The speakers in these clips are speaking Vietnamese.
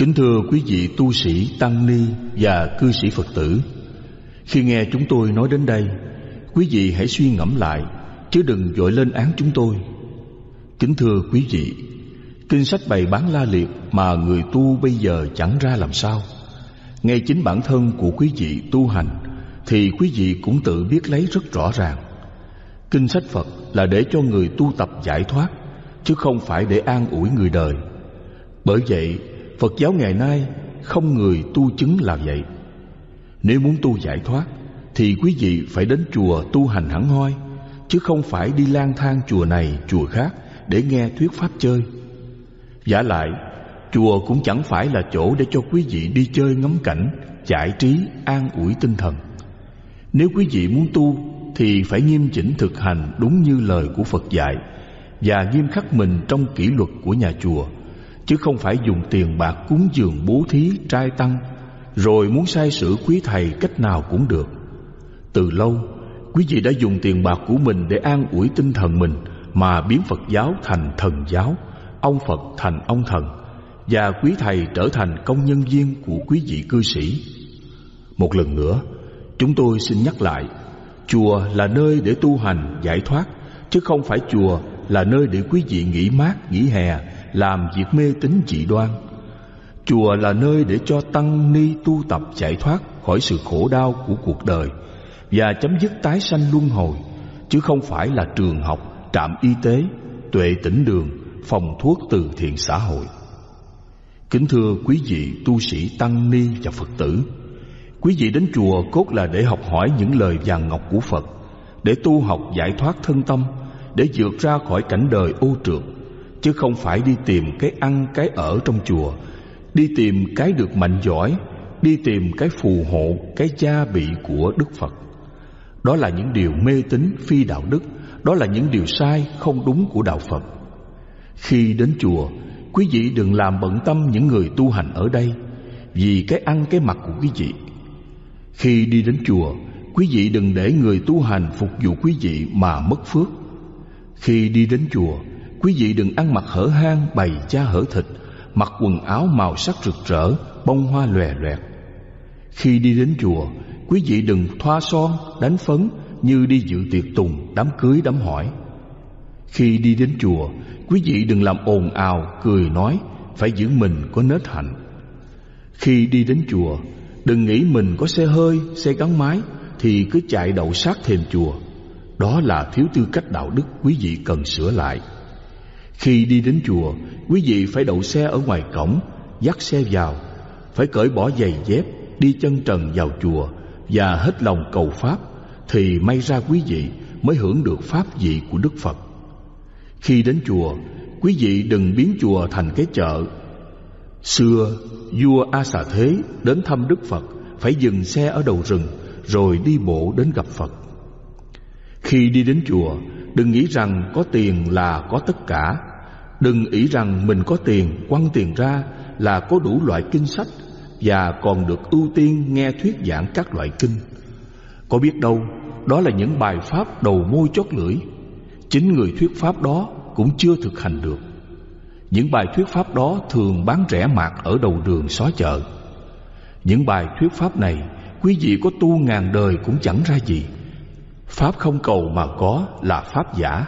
Kính thưa quý vị tu sĩ, tăng ni và cư sĩ Phật tử Khi nghe chúng tôi nói đến đây Quý vị hãy suy ngẫm lại Chứ đừng dội lên án chúng tôi. Kính thưa quý vị Kinh sách bày bán la liệt Mà người tu bây giờ chẳng ra làm sao. Ngay chính bản thân của quý vị tu hành Thì quý vị cũng tự biết lấy rất rõ ràng. Kinh sách Phật là để cho người tu tập giải thoát Chứ không phải để an ủi người đời. Bởi vậy Phật giáo ngày nay không người tu chứng là vậy. Nếu muốn tu giải thoát Thì quý vị phải đến chùa tu hành hẳn hoi Chứ không phải đi lang thang chùa này chùa khác Để nghe thuyết pháp chơi. Giả lại Chùa cũng chẳng phải là chỗ để cho quý vị đi chơi ngắm cảnh Giải trí, an ủi tinh thần. Nếu quý vị muốn tu Thì phải nghiêm chỉnh thực hành đúng như lời của Phật dạy Và nghiêm khắc mình trong kỷ luật của nhà chùa chứ không phải dùng tiền bạc cúng dường bố thí, trai tăng, rồi muốn sai sử quý thầy cách nào cũng được. Từ lâu, quý vị đã dùng tiền bạc của mình để an ủi tinh thần mình, mà biến phật giáo thành thần giáo, ông phật thành ông thần, và quý thầy trở thành công nhân viên của quý vị cư sĩ. Một lần nữa, chúng tôi xin nhắc lại, chùa là nơi để tu hành giải thoát, chứ không phải chùa là nơi để quý vị nghỉ mát, nghỉ hè làm việc mê tín dị đoan. Chùa là nơi để cho tăng ni tu tập giải thoát khỏi sự khổ đau của cuộc đời và chấm dứt tái sanh luân hồi, chứ không phải là trường học, trạm y tế, tuệ tỉnh đường, phòng thuốc từ thiện xã hội. Kính thưa quý vị tu sĩ tăng ni và phật tử, quý vị đến chùa cốt là để học hỏi những lời vàng ngọc của phật, để tu học giải thoát thân tâm, để vượt ra khỏi cảnh đời ô trượt chứ không phải đi tìm cái ăn, cái ở trong chùa. Đi tìm cái được mạnh giỏi, đi tìm cái phù hộ, cái gia bị của đức phật. Đó là những điều mê tín phi đạo đức, đó là những điều sai, không đúng của đạo phật. Khi đến chùa, quý vị đừng làm bận tâm những người tu hành ở đây, vì cái ăn, cái mặc của quý vị. Khi đi đến chùa, quý vị đừng để người tu hành phục vụ quý vị mà mất phước. Khi đi đến chùa Quý vị đừng ăn mặc hở hang bày cha hở thịt Mặc quần áo màu sắc rực rỡ Bông hoa lòe loẹt. Khi đi đến chùa Quý vị đừng thoa son, đánh phấn Như đi dự tiệc tùng, đám cưới, đám hỏi. Khi đi đến chùa Quý vị đừng làm ồn ào, cười nói Phải giữ mình có nết hạnh. Khi đi đến chùa Đừng nghĩ mình có xe hơi, xe gắn máy Thì cứ chạy đậu sát thềm chùa. Đó là thiếu tư cách đạo đức quý vị cần sửa lại khi đi đến chùa, quý vị phải đậu xe ở ngoài cổng, dắt xe vào, phải cởi bỏ giày dép, đi chân trần vào chùa và hết lòng cầu pháp thì may ra quý vị mới hưởng được pháp vị của Đức Phật. Khi đến chùa, quý vị đừng biến chùa thành cái chợ. Xưa, vua A Xà Thế đến thăm Đức Phật phải dừng xe ở đầu rừng rồi đi bộ đến gặp Phật. Khi đi đến chùa, đừng nghĩ rằng có tiền là có tất cả Đừng nghĩ rằng mình có tiền quăng tiền ra là có đủ loại kinh sách và còn được ưu tiên nghe thuyết giảng các loại kinh. Có biết đâu, đó là những bài pháp đầu môi chót lưỡi. Chính người thuyết pháp đó cũng chưa thực hành được. Những bài thuyết pháp đó thường bán rẻ mạt ở đầu đường xó chợ. Những bài thuyết pháp này, quý vị có tu ngàn đời cũng chẳng ra gì. Pháp không cầu mà có là pháp giả.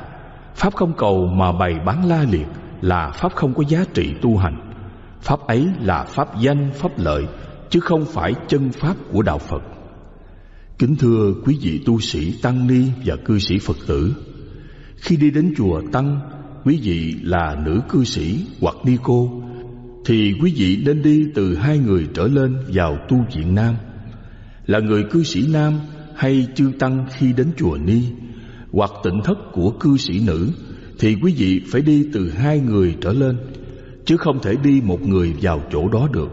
Pháp không cầu mà bày bán la liệt là pháp không có giá trị tu hành. Pháp ấy là pháp danh, pháp lợi, chứ không phải chân pháp của đạo phật. Kính thưa quý vị tu sĩ tăng ni và cư sĩ phật tử, khi đi đến chùa tăng, quý vị là nữ cư sĩ hoặc ni cô, thì quý vị nên đi từ hai người trở lên vào tu viện nam. Là người cư sĩ nam hay chư tăng khi đến chùa ni? Hoặc tịnh thất của cư sĩ nữ, thì quý vị phải đi từ hai người trở lên, chứ không thể đi một người vào chỗ đó được.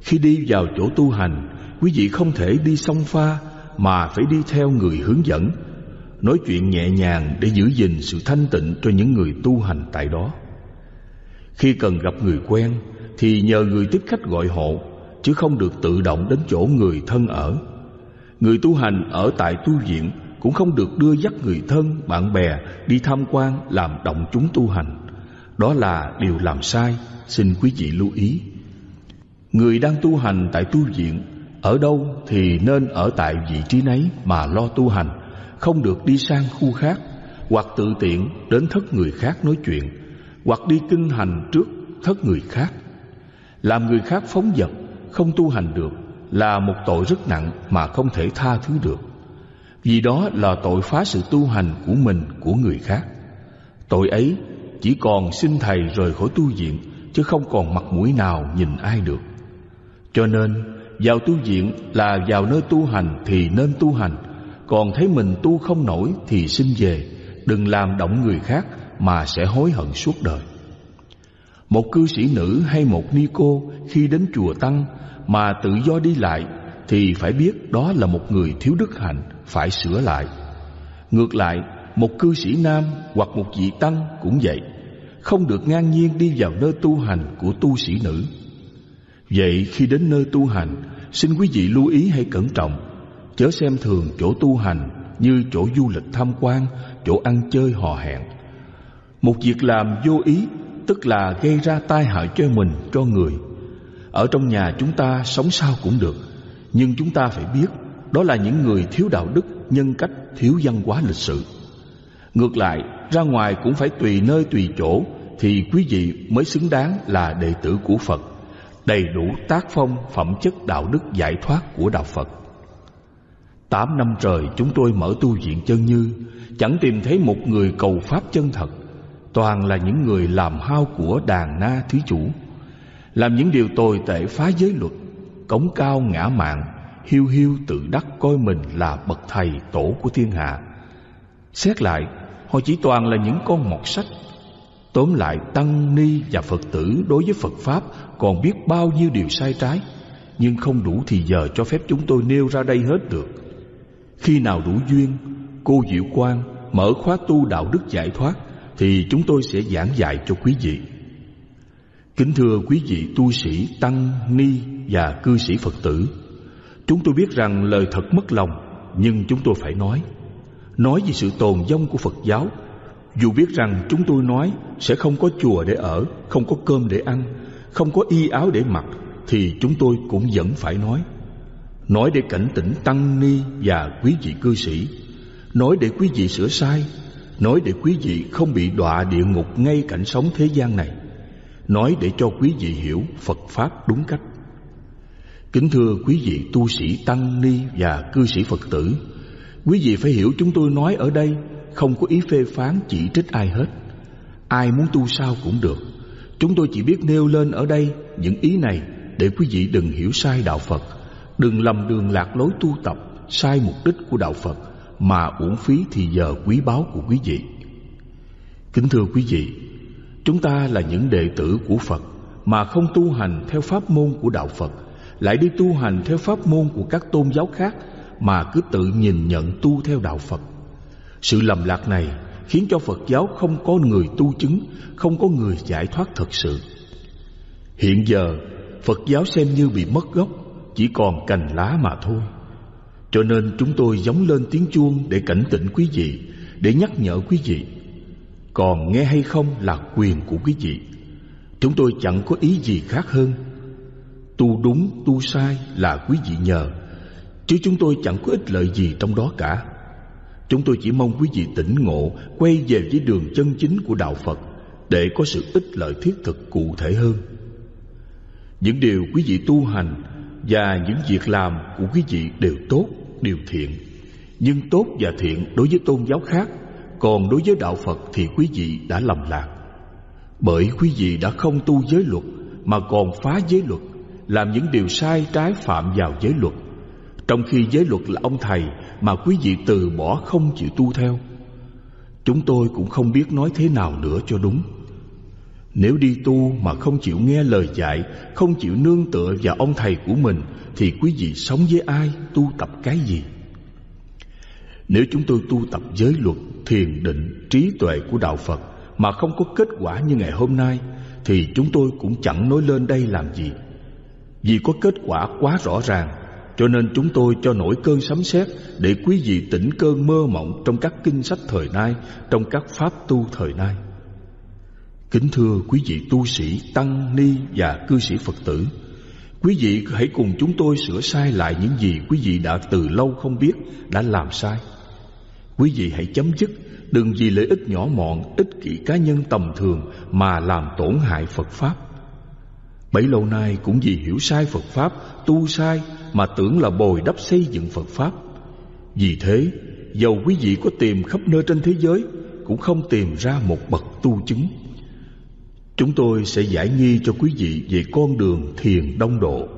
Khi đi vào chỗ tu hành, quý vị không thể đi song pha, mà phải đi theo người hướng dẫn, nói chuyện nhẹ nhàng để giữ gìn sự thanh tịnh cho những người tu hành tại đó. Khi cần gặp người quen, thì nhờ người tiếp khách gọi hộ, chứ không được tự động đến chỗ người thân ở. Người tu hành ở tại tu viện cũng không được đưa dắt người thân, bạn bè đi tham quan làm động chúng tu hành. Đó là điều làm sai, xin quý vị lưu ý. Người đang tu hành tại tu viện Ở đâu thì nên ở tại vị trí nấy mà lo tu hành Không được đi sang khu khác Hoặc tự tiện đến thất người khác nói chuyện Hoặc đi kinh hành trước thất người khác Làm người khác phóng dật Không tu hành được Là một tội rất nặng mà không thể tha thứ được vì đó là tội phá sự tu hành của mình, của người khác. Tội ấy chỉ còn xin thầy rời khỏi tu viện, Chứ không còn mặt mũi nào nhìn ai được. Cho nên, vào tu viện là vào nơi tu hành thì nên tu hành, Còn thấy mình tu không nổi thì xin về, Đừng làm động người khác mà sẽ hối hận suốt đời. Một cư sĩ nữ hay một ni cô khi đến chùa Tăng Mà tự do đi lại Thì phải biết đó là một người thiếu đức hạnh phải sửa lại. Ngược lại một cư sĩ nam hoặc một vị tăng cũng vậy Không được ngang nhiên đi vào nơi tu hành của tu sĩ nữ. Vậy khi đến nơi tu hành Xin quý vị lưu ý hay cẩn trọng Chớ xem thường chỗ tu hành Như chỗ du lịch tham quan Chỗ ăn chơi hò hẹn. Một việc làm vô ý Tức là gây ra tai hại cho mình, cho người. Ở trong nhà chúng ta sống sao cũng được Nhưng chúng ta phải biết đó là những người thiếu đạo đức Nhân cách thiếu văn hóa lịch sự Ngược lại ra ngoài cũng phải tùy nơi tùy chỗ Thì quý vị mới xứng đáng là đệ tử của Phật đầy đủ tác phong phẩm chất đạo đức giải thoát của đạo Phật. Tám năm trời chúng tôi mở tu viện chân như, chẳng tìm thấy một người cầu pháp chân thật, toàn là những người làm hao của đàn na thí chủ, làm những điều tồi tệ phá giới luật, cống cao ngã mạng, hiu hiu tự đắc coi mình là bậc thầy tổ của thiên hạ. Xét lại, họ chỉ toàn là những con mọt sách. Tóm lại Tăng Ni và Phật tử đối với Phật Pháp còn biết bao nhiêu điều sai trái Nhưng không đủ thì giờ cho phép chúng tôi nêu ra đây hết được. Khi nào đủ duyên Cô Diệu Quang mở khóa tu đạo đức giải thoát Thì chúng tôi sẽ giảng dạy cho quý vị. Kính thưa quý vị tu sĩ, tăng, ni và cư sĩ Phật tử Chúng tôi biết rằng lời thật mất lòng Nhưng chúng tôi phải nói Nói về sự tồn vong của Phật giáo dù biết rằng chúng tôi nói sẽ không có chùa để ở, không có cơm để ăn, không có y áo để mặc, thì chúng tôi cũng vẫn phải nói. Nói để cảnh tỉnh tăng ni và quý vị cư sĩ, nói để quý vị sửa sai, nói để quý vị không bị đọa địa ngục ngay cảnh sống thế gian này, nói để cho quý vị hiểu Phật Pháp đúng cách. Kính thưa quý vị tu sĩ tăng ni và cư sĩ Phật tử, quý vị phải hiểu chúng tôi nói ở đây không có ý phê phán chỉ trích ai hết. Ai muốn tu sao cũng được. Chúng tôi chỉ biết nêu lên ở đây những ý này Để quý vị đừng hiểu sai đạo Phật. Đừng lầm đường lạc lối tu tập Sai mục đích của đạo Phật Mà uổng phí thì giờ quý báu của quý vị. Kính thưa quý vị Chúng ta là những đệ tử của Phật Mà không tu hành theo pháp môn của đạo Phật. Lại đi tu hành theo pháp môn của các tôn giáo khác Mà cứ tự nhìn nhận tu theo đạo Phật sự lầm lạc này khiến cho Phật giáo không có người tu chứng, không có người giải thoát thật sự. Hiện giờ, Phật giáo xem như bị mất gốc, chỉ còn cành lá mà thôi. Cho nên chúng tôi giống lên tiếng chuông để cảnh tỉnh quý vị, để nhắc nhở quý vị. Còn nghe hay không là quyền của quý vị. Chúng tôi chẳng có ý gì khác hơn. Tu đúng, tu sai là quý vị nhờ, chứ chúng tôi chẳng có ích lợi gì trong đó cả. Chúng tôi chỉ mong quý vị tỉnh ngộ Quay về với đường chân chính của Đạo Phật Để có sự ích lợi thiết thực cụ thể hơn. Những điều quý vị tu hành Và những việc làm của quý vị đều tốt, đều thiện. Nhưng tốt và thiện đối với tôn giáo khác Còn đối với Đạo Phật thì quý vị đã lầm lạc. Bởi quý vị đã không tu giới luật Mà còn phá giới luật. Làm những điều sai trái phạm vào giới luật. Trong khi giới luật là ông thầy mà quý vị từ bỏ không chịu tu theo, chúng tôi cũng không biết nói thế nào nữa cho đúng. Nếu đi tu mà không chịu nghe lời dạy, không chịu nương tựa vào ông thầy của mình, thì quý vị sống với ai, tu tập cái gì? Nếu chúng tôi tu tập giới luật, thiền định, trí tuệ của đạo phật mà không có kết quả như ngày hôm nay, thì chúng tôi cũng chẳng nói lên đây làm gì vì có kết quả quá rõ ràng cho nên chúng tôi cho nổi cơn sấm sét để quý vị tỉnh cơn mơ mộng trong các kinh sách thời nay, trong các pháp tu thời nay. Kính thưa quý vị tu sĩ, tăng ni và cư sĩ Phật tử, Quý vị hãy cùng chúng tôi sửa sai lại những gì quý vị đã từ lâu không biết đã làm sai. Quý vị hãy chấm dứt đừng vì lợi ích nhỏ mọn, ích kỷ cá nhân tầm thường mà làm tổn hại Phật Pháp. Bấy lâu nay cũng vì hiểu sai Phật Pháp, tu sai mà tưởng là bồi đắp xây dựng Phật Pháp. Vì thế, dầu quý vị có tìm khắp nơi trên thế giới cũng không tìm ra một bậc tu chứng. Chúng tôi sẽ giải nghi cho quý vị về con đường thiền đông độ.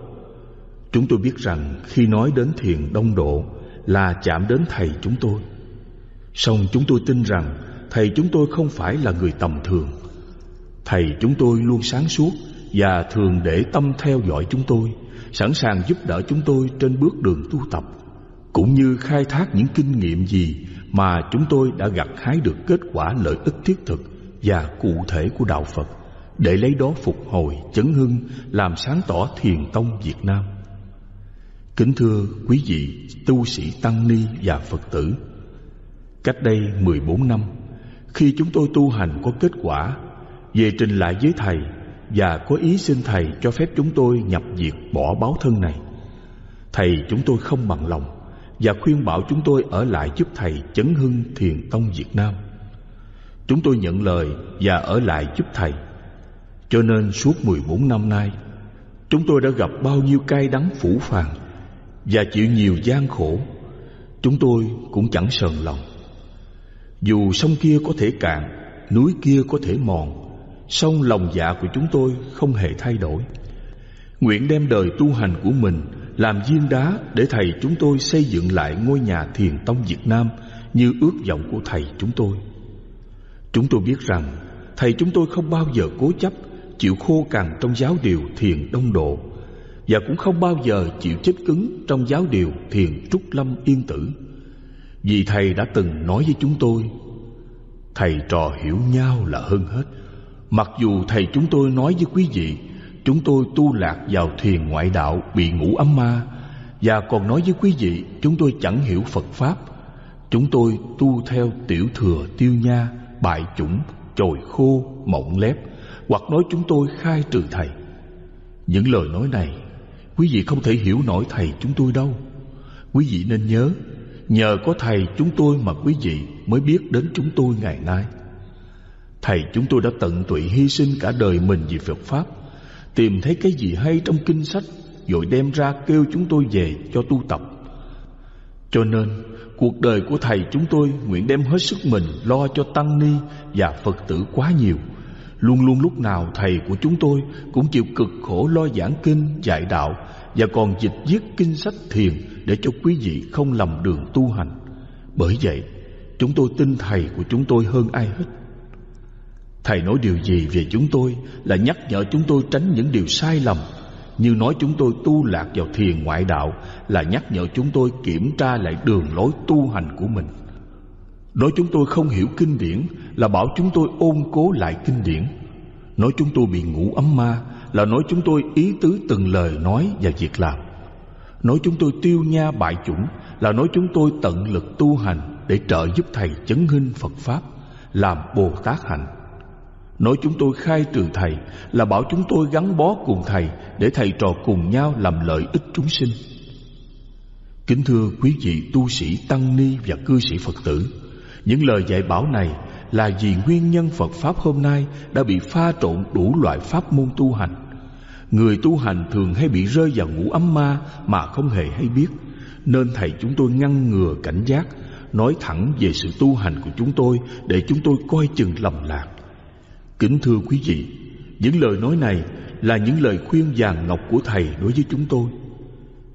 Chúng tôi biết rằng khi nói đến thiền đông độ là chạm đến thầy chúng tôi. Song chúng tôi tin rằng thầy chúng tôi không phải là người tầm thường. Thầy chúng tôi luôn sáng suốt và thường để tâm theo dõi chúng tôi, sẵn sàng giúp đỡ chúng tôi trên bước đường tu tập, cũng như khai thác những kinh nghiệm gì mà chúng tôi đã gặt hái được kết quả lợi ích thiết thực và cụ thể của đạo Phật để lấy đó phục hồi, chấn hưng, làm sáng tỏ thiền tông Việt Nam. Kính thưa quý vị tu sĩ Tăng Ni và Phật tử, cách đây 14 năm, khi chúng tôi tu hành có kết quả, về trình lại với Thầy và có ý xin Thầy cho phép chúng tôi nhập diệt bỏ báo thân này. Thầy chúng tôi không bằng lòng và khuyên bảo chúng tôi ở lại giúp Thầy chấn hưng thiền tông Việt Nam. Chúng tôi nhận lời và ở lại giúp Thầy. Cho nên suốt 14 năm nay, chúng tôi đã gặp bao nhiêu cay đắng phủ phàng và chịu nhiều gian khổ. Chúng tôi cũng chẳng sờn lòng. Dù sông kia có thể cạn, núi kia có thể mòn, song lòng dạ của chúng tôi không hề thay đổi. Nguyện đem đời tu hành của mình làm viên đá để thầy chúng tôi xây dựng lại ngôi nhà thiền tông Việt Nam như ước vọng của thầy chúng tôi. Chúng tôi biết rằng thầy chúng tôi không bao giờ cố chấp chịu khô cằn trong giáo điều thiền đông độ và cũng không bao giờ chịu chết cứng trong giáo điều thiền trúc lâm yên tử. Vì thầy đã từng nói với chúng tôi, thầy trò hiểu nhau là hơn hết. Mặc dù thầy chúng tôi nói với quý vị Chúng tôi tu lạc vào thiền ngoại đạo bị ngủ ấm ma Và còn nói với quý vị Chúng tôi chẳng hiểu Phật Pháp. Chúng tôi tu theo tiểu thừa tiêu nha Bại chủng, trồi khô, mộng lép Hoặc nói chúng tôi khai trừ thầy. Những lời nói này Quý vị không thể hiểu nổi thầy chúng tôi đâu. Quý vị nên nhớ Nhờ có thầy chúng tôi mà quý vị mới biết đến chúng tôi ngày nay. Thầy chúng tôi đã tận tụy hy sinh cả đời mình vì Phật Pháp. Tìm thấy cái gì hay trong kinh sách Rồi đem ra kêu chúng tôi về cho tu tập. Cho nên cuộc đời của thầy chúng tôi Nguyện đem hết sức mình lo cho Tăng Ni và Phật tử quá nhiều. Luôn luôn lúc nào thầy của chúng tôi Cũng chịu cực khổ lo giảng kinh, dạy đạo Và còn dịch viết kinh sách thiền Để cho quý vị không lầm đường tu hành. Bởi vậy chúng tôi tin thầy của chúng tôi hơn ai hết. Thầy nói điều gì về chúng tôi là nhắc nhở chúng tôi tránh những điều sai lầm Như nói chúng tôi tu lạc vào thiền ngoại đạo Là nhắc nhở chúng tôi kiểm tra lại đường lối tu hành của mình Nói chúng tôi không hiểu kinh điển Là bảo chúng tôi ôn cố lại kinh điển Nói chúng tôi bị ngủ ấm ma Là nói chúng tôi ý tứ từng lời nói và việc làm Nói chúng tôi tiêu nha bại chủng Là nói chúng tôi tận lực tu hành Để trợ giúp Thầy chấn hinh Phật Pháp Làm Bồ Tát hạnh Nói chúng tôi khai trừ thầy là bảo chúng tôi gắn bó cùng thầy để thầy trò cùng nhau làm lợi ích chúng sinh. Kính thưa quý vị tu sĩ tăng ni và cư sĩ Phật tử, những lời dạy bảo này là vì nguyên nhân Phật Pháp hôm nay đã bị pha trộn đủ loại pháp môn tu hành. Người tu hành thường hay bị rơi vào ngũ ấm ma mà không hề hay biết, nên thầy chúng tôi ngăn ngừa cảnh giác, nói thẳng về sự tu hành của chúng tôi để chúng tôi coi chừng lầm lạc. Kính thưa quý vị, những lời nói này là những lời khuyên vàng ngọc của Thầy đối với chúng tôi.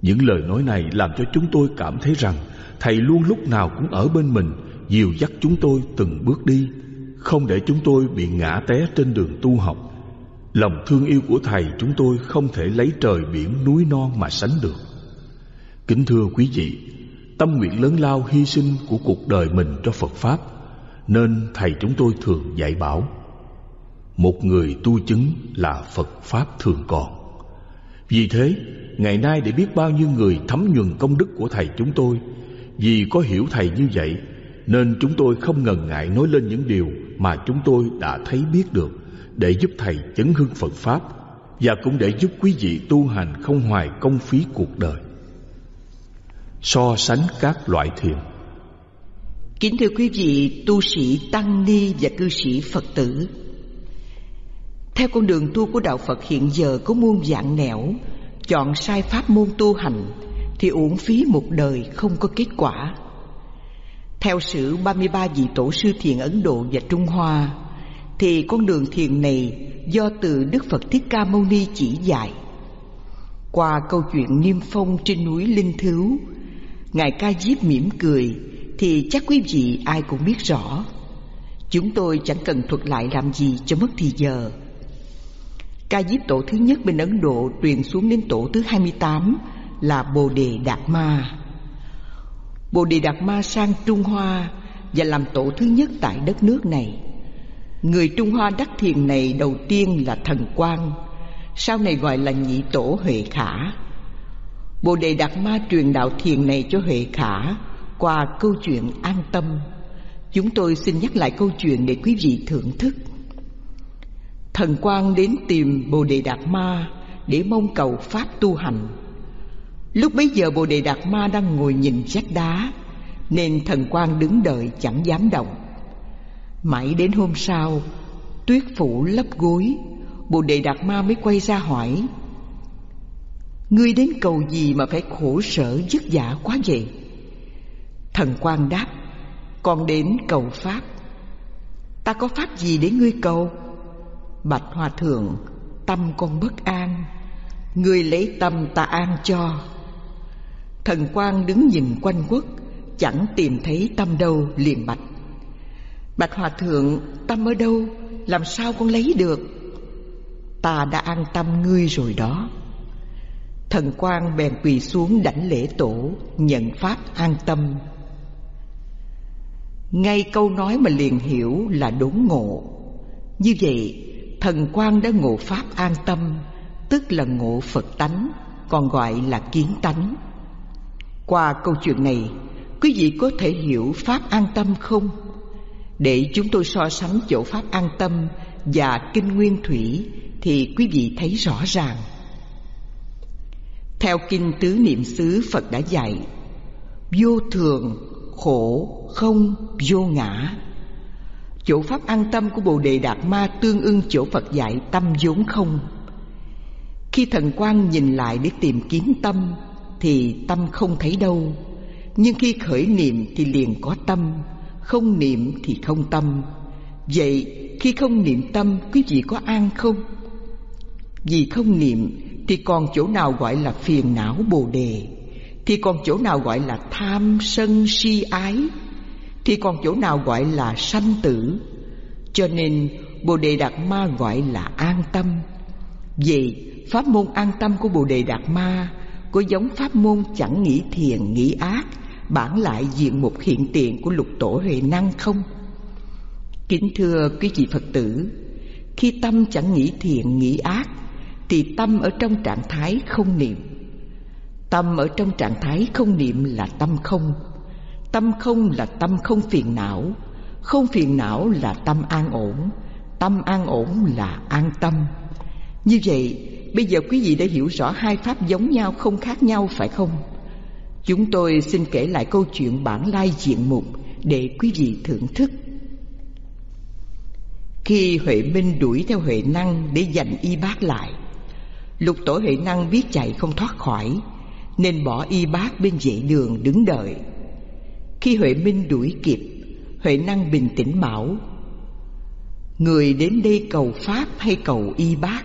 Những lời nói này làm cho chúng tôi cảm thấy rằng Thầy luôn lúc nào cũng ở bên mình, dìu dắt chúng tôi từng bước đi, không để chúng tôi bị ngã té trên đường tu học. Lòng thương yêu của Thầy chúng tôi không thể lấy trời biển núi non mà sánh được. Kính thưa quý vị, tâm nguyện lớn lao hy sinh của cuộc đời mình cho Phật Pháp, nên Thầy chúng tôi thường dạy bảo một người tu chứng là Phật Pháp thường còn Vì thế Ngày nay để biết bao nhiêu người thấm nhuần công đức của Thầy chúng tôi Vì có hiểu Thầy như vậy Nên chúng tôi không ngần ngại nói lên những điều Mà chúng tôi đã thấy biết được Để giúp Thầy chấn hưng Phật Pháp và cũng để giúp quý vị tu hành không hoài công phí cuộc đời. So sánh các loại thiền Kính thưa quý vị, tu sĩ Tăng Ni và cư sĩ Phật tử theo con đường tu của Đạo Phật hiện giờ có muôn dạng nẻo, Chọn sai pháp môn tu hành Thì uổng phí một đời không có kết quả Theo sử 33 vị tổ sư thiền Ấn Độ và Trung Hoa, Thì con đường thiền này do từ Đức Phật Thích Ca Mâu Ni chỉ dạy Qua câu chuyện Niêm Phong trên núi Linh Thứu Ngài Ca Diếp mỉm cười thì chắc quý vị ai cũng biết rõ. Chúng tôi chẳng cần thuật lại làm gì cho mất thì giờ. Ca diếp tổ thứ nhất bên Ấn Độ truyền xuống đến tổ thứ 28 là Bồ Đề Đạt Ma. Bồ Đề Đạt Ma sang Trung Hoa và làm tổ thứ nhất tại đất nước này. Người Trung Hoa đắc thiền này đầu tiên là Thần Quang, sau này gọi là Nhị Tổ Huệ Khả. Bồ Đề Đạt Ma truyền đạo thiền này cho Huệ Khả qua câu chuyện an tâm chúng tôi xin nhắc lại câu chuyện để quý vị thưởng thức thần quan đến tìm bồ đề đạt ma để mong cầu pháp tu hành. Lúc bấy giờ bồ đề đạt ma đang ngồi nhìn vách đá, nên thần quan đứng đợi chẳng dám động. Mãi đến hôm sau, tuyết phủ lấp gối, bồ đề đạt ma mới quay ra hỏi, ngươi đến cầu gì mà phải khổ sở dứt dạ quá vậy? Thần quan đáp, Con đến cầu Pháp. Ta có Pháp gì để ngươi cầu? Bạch Hòa Thượng, Tâm con bất an. Người lấy tâm ta an cho. Thần quan đứng nhìn quanh quất, Chẳng tìm thấy tâm đâu, liền bạch. Bạch Hòa Thượng, Tâm ở đâu? Làm sao con lấy được? Ta đã an tâm ngươi rồi đó. Thần quan bèn quỳ xuống đảnh lễ tổ, Nhận pháp an tâm. Ngay câu nói mà liền hiểu là đốn ngộ. Như vậy thần quan đã ngộ Pháp an tâm, Tức là ngộ Phật tánh, Còn gọi là kiến tánh. Qua câu chuyện này, Quý vị có thể hiểu Pháp an tâm không? Để chúng tôi so sánh chỗ Pháp an tâm Và Kinh Nguyên Thủy Thì quý vị thấy rõ ràng. Theo Kinh Tứ Niệm xứ, Phật đã dạy, Vô thường, khổ, không, vô ngã chỗ pháp an tâm của bồ đề đạt ma tương ưng chỗ phật dạy tâm vốn không. Khi thần quan nhìn lại để tìm kiếm tâm, thì tâm không thấy đâu. Nhưng khi khởi niệm thì liền có tâm, không niệm thì không tâm. Vậy khi không niệm tâm, quý vị có an không? Vì không niệm thì còn chỗ nào gọi là phiền não bồ đề? Thì còn chỗ nào gọi là tham sân si ái? Thì còn chỗ nào gọi là sanh tử? Cho nên bồ đề đạt ma gọi là an tâm. Vì pháp môn an tâm của bồ đề đạt ma có giống pháp môn chẳng nghĩ thiền, nghĩ ác, bản lại diện một hiện tiền của lục tổ huệ năng không? Kính thưa quý vị phật tử, khi tâm chẳng nghĩ thiện nghĩ ác, thì tâm ở trong trạng thái không niệm. Tâm ở trong trạng thái không niệm là tâm không. Tâm không là tâm không phiền não Không phiền não là tâm an ổn Tâm an ổn là an tâm Như vậy bây giờ quý vị đã hiểu rõ hai pháp giống nhau không khác nhau phải không? Chúng tôi xin kể lại câu chuyện bản lai diện mục để quý vị thưởng thức. Khi Huệ Minh đuổi theo Huệ Năng để giành y bác lại, lục tổ Huệ Năng biết chạy không thoát khỏi, nên bỏ y bác bên vệ đường đứng đợi. Khi Huệ Minh đuổi kịp, Huệ Năng bình tĩnh bảo: Người đến đây cầu pháp hay cầu y bác?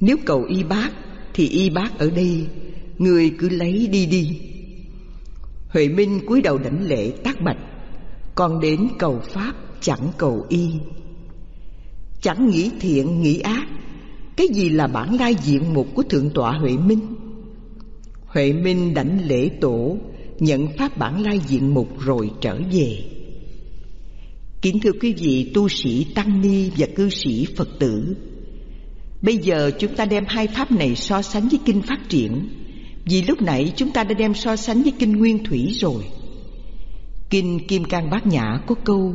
Nếu cầu y bác thì y bác ở đây, người cứ lấy đi đi. Huệ Minh cúi đầu đảnh lễ tác bạch, còn đến cầu pháp chẳng cầu y. Chẳng nghĩ thiện nghĩ ác, cái gì là bản lai diện mục của thượng tọa Huệ Minh? Huệ Minh đảnh lễ tổ Nhận pháp bản lai diện mục rồi trở về. Kính thưa quý vị, tu sĩ Tăng Ni và cư sĩ Phật tử, Bây giờ chúng ta đem hai pháp này so sánh với kinh phát triển. Vì lúc nãy chúng ta đã đem so sánh với kinh nguyên thủy rồi. Kinh Kim Cang Bát Nhã có câu,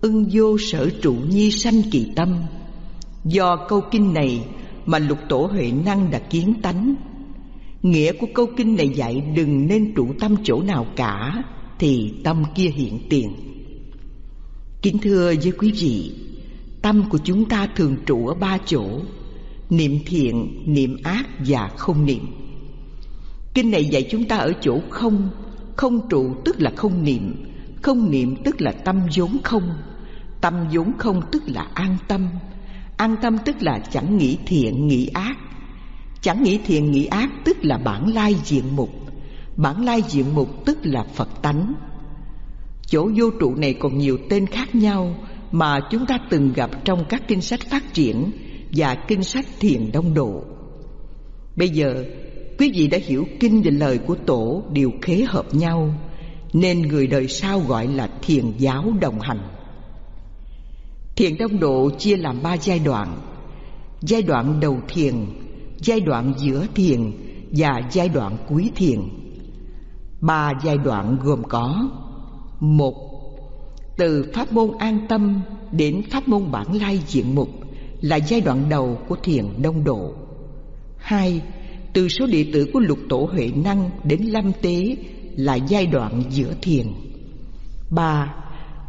Ưng vô sở trụ nhi sanh kỳ tâm. Do câu kinh này mà lục tổ Huệ Năng đã kiến tánh. Nghĩa của câu kinh này dạy đừng nên trụ tâm chỗ nào cả Thì tâm kia hiện tiền. Kính thưa với quý vị Tâm của chúng ta thường trụ ở ba chỗ Niệm thiện, niệm ác và không niệm. Kinh này dạy chúng ta ở chỗ không Không trụ tức là không niệm Không niệm tức là tâm vốn không Tâm vốn không tức là an tâm An tâm tức là chẳng nghĩ thiện nghĩ ác. Chẳng nghĩ thiện nghĩ ác tức là bản lai diện mục. Bản lai diện mục tức là Phật tánh. Chỗ vô trụ này còn nhiều tên khác nhau Mà chúng ta từng gặp trong các kinh sách phát triển Và kinh sách thiền đông độ. Bây giờ, quý vị đã hiểu kinh và lời của tổ đều khế hợp nhau, Nên người đời sau gọi là thiền giáo đồng hành. Thiền đông độ chia làm ba giai đoạn. Giai đoạn đầu thiền Giai đoạn giữa thiền Và giai đoạn cuối thiền. Ba giai đoạn gồm có, một, Từ pháp môn an tâm đến pháp môn bản lai diện mục Là giai đoạn đầu của thiền đông độ. Hai, Từ số đệ tử của lục tổ Huệ Năng đến lâm tế Là giai đoạn giữa thiền. Ba,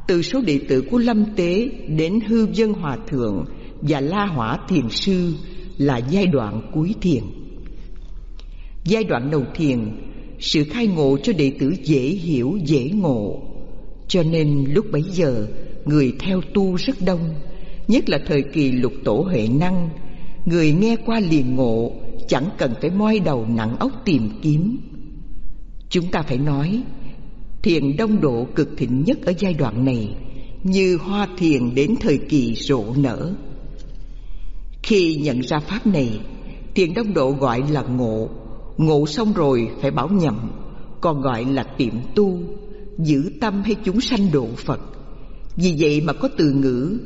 từ số đệ tử của Lâm Tế đến Hư Dân Hòa Thượng và La Hỏa Thiền Sư là giai đoạn cuối thiền. Giai đoạn đầu thiền, sự khai ngộ cho đệ tử dễ hiểu, dễ ngộ. Cho nên lúc bấy giờ, người theo tu rất đông, nhất là thời kỳ lục tổ huệ năng. Người nghe qua liền ngộ, chẳng cần phải moi đầu nặng óc tìm kiếm. Chúng ta phải nói, Thiền đông độ cực thịnh nhất ở giai đoạn này Như hoa thiền đến thời kỳ rộ nở khi nhận ra pháp này Thiền đông độ gọi là ngộ. Ngộ xong rồi phải bảo nhậm Còn gọi là tiệm tu, Giữ tâm hay chúng sanh độ Phật. Vì vậy mà có từ ngữ,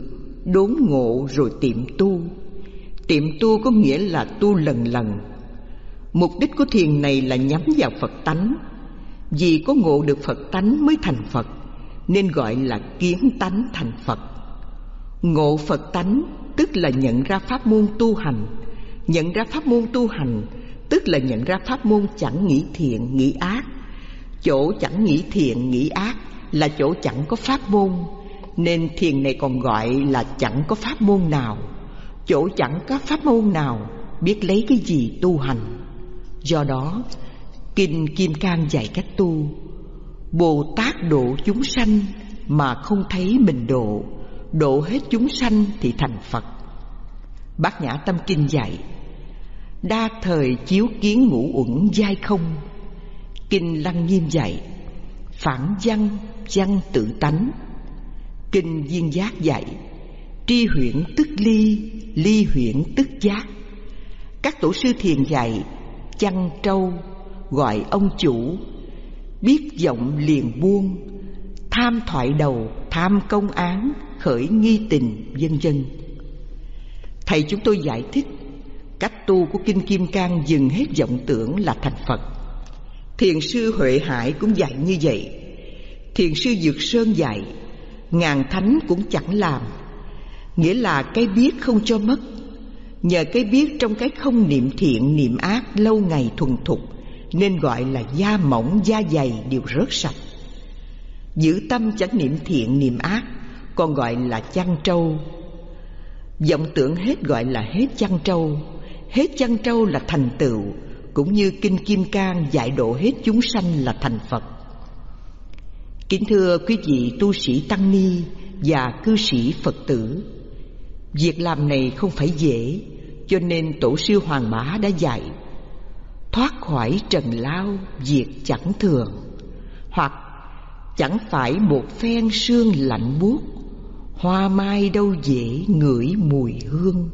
Đốn ngộ rồi tiệm tu. Tiệm tu có nghĩa là tu lần lần. Mục đích của thiền này là nhắm vào Phật tánh. Vì có ngộ được Phật tánh mới thành Phật, Nên gọi là kiến tánh thành Phật. Ngộ Phật tánh tức là nhận ra pháp môn tu hành. Nhận ra pháp môn tu hành, Tức là nhận ra pháp môn chẳng nghĩ thiện, nghĩ ác. Chỗ chẳng nghĩ thiện, nghĩ ác Là chỗ chẳng có pháp môn, Nên thiền này còn gọi là chẳng có pháp môn nào. Chỗ chẳng có pháp môn nào Biết lấy cái gì tu hành. Do đó, Kinh Kim Cang dạy cách tu, Bồ Tát độ chúng sanh Mà không thấy mình độ. Độ hết chúng sanh thì thành Phật. Bát Nhã Tâm Kinh dạy, Đa thời chiếu kiến ngũ uẩn giai không. Kinh Lăng Nghiêm dạy, Phản văn văn tự tánh. Kinh viên Giác dạy, Tri huyễn tức ly Ly huyễn tức giác. Các tổ sư thiền dạy, Chăn trâu, gọi ông chủ, biết giọng liền buông, tham thoại đầu, tham công án khởi nghi tình vân vân thầy chúng tôi giải thích, cách tu của kinh kim cang dừng hết vọng tưởng là thành phật. Thiền sư huệ hải cũng dạy như vậy. Thiền sư dược sơn dạy, ngàn thánh cũng chẳng làm. Nghĩa là cái biết không cho mất. Nhờ cái biết trong cái không niệm thiện, niệm ác lâu ngày thuần thục, nên gọi là da mỏng, da dày đều rớt sạch. Giữ tâm chẳng niệm thiện, niệm ác còn gọi là chăn trâu. Vọng tưởng hết gọi là hết chăn trâu. Hết chăn trâu là thành tựu, cũng như kinh kim cang dạy độ hết chúng sanh là thành phật. Kính thưa quý vị tu sĩ tăng ni và cư sĩ phật tử, việc làm này không phải dễ, cho nên tổ sư hoàng mã đã dạy, thoát khỏi trần lao việc chẳng thường, hoặc chẳng phải một phen sương lạnh buốt hoa mai đâu dễ ngửi mùi hương.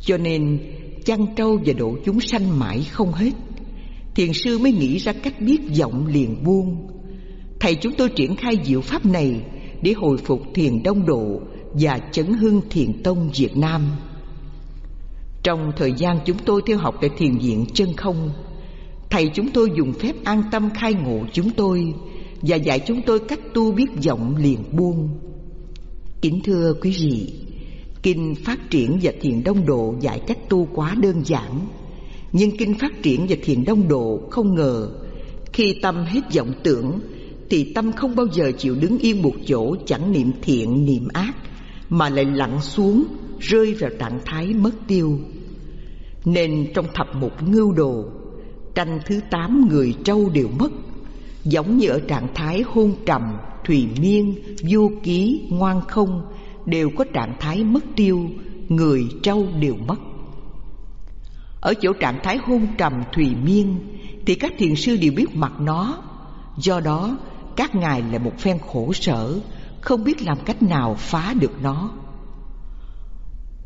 Cho nên, chăn trâu và độ chúng sanh mãi không hết. Thiền sư mới nghĩ ra cách biết giọng liền buông. Thầy chúng tôi triển khai diệu pháp này để hồi phục thiền đông độ và chấn hưng thiền tông việt nam. Trong thời gian chúng tôi theo học tại thiền viện chân không, Thầy chúng tôi dùng phép an tâm khai ngộ chúng tôi Và dạy chúng tôi cách tu biết giọng liền buông. Kính thưa quý vị Kinh Phát triển và Thiền Đông Độ dạy cách tu quá đơn giản Nhưng Kinh Phát triển và Thiền Đông Độ không ngờ Khi tâm hết vọng tưởng Thì tâm không bao giờ chịu đứng yên một chỗ chẳng niệm thiện niệm ác Mà lại lặn xuống rơi vào trạng thái mất tiêu. Nên trong thập mục ngưu đồ Tranh thứ tám người trâu đều mất Giống như ở trạng thái hôn trầm, thùy miên, vô ký, ngoan không Đều có trạng thái mất tiêu, người trâu đều mất. Ở chỗ trạng thái hôn trầm, thùy miên Thì các thiền sư đều biết mặt nó. Do đó các ngài là một phen khổ sở Không biết làm cách nào phá được nó.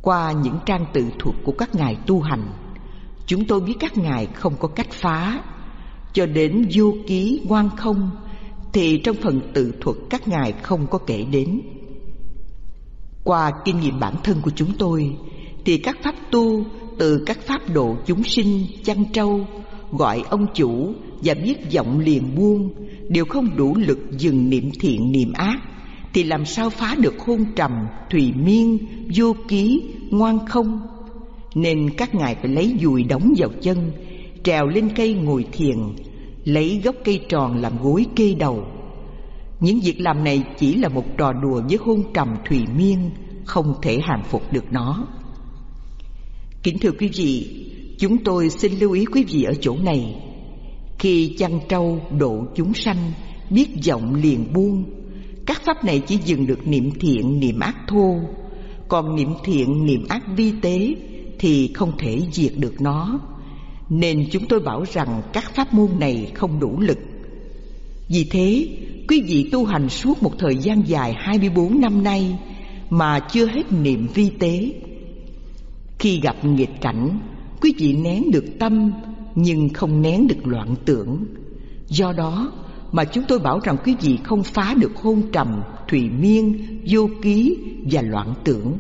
Qua những trang tự thuật của các ngài tu hành Chúng tôi biết các ngài không có cách phá. Cho đến vô ký ngoan không thì trong phần tự thuật các ngài không có kể đến. Qua kinh nghiệm bản thân của chúng tôi Thì các pháp tu từ các pháp độ chúng sinh chăn trâu Gọi ông chủ và biết giọng liền buông Đều không đủ lực dừng niệm thiện niệm ác Thì làm sao phá được hôn trầm, thùy miên, vô ký, ngoan không? Nên các ngài phải lấy dùi đóng vào chân Trèo lên cây ngồi thiền Lấy gốc cây tròn làm gối kê đầu. Những việc làm này chỉ là một trò đùa với hôn trầm thùy miên, Không thể hàng phục được nó. Kính thưa quý vị, Chúng tôi xin lưu ý quý vị ở chỗ này. Khi chăn trâu độ chúng sanh, Biết giọng liền buông. Các pháp này chỉ dừng được niệm thiện, niệm ác thô. Còn niệm thiện, niệm ác vi tế thì không thể diệt được nó. Nên chúng tôi bảo rằng các pháp môn này không đủ lực Vì thế quý vị tu hành suốt một thời gian dài 24 năm nay Mà chưa hết niệm vi tế Khi gặp nghịch cảnh Quý vị nén được tâm Nhưng không nén được loạn tưởng Do đó mà chúng tôi bảo rằng quý vị không phá được hôn trầm, thủy miên, vô ký và loạn tưởng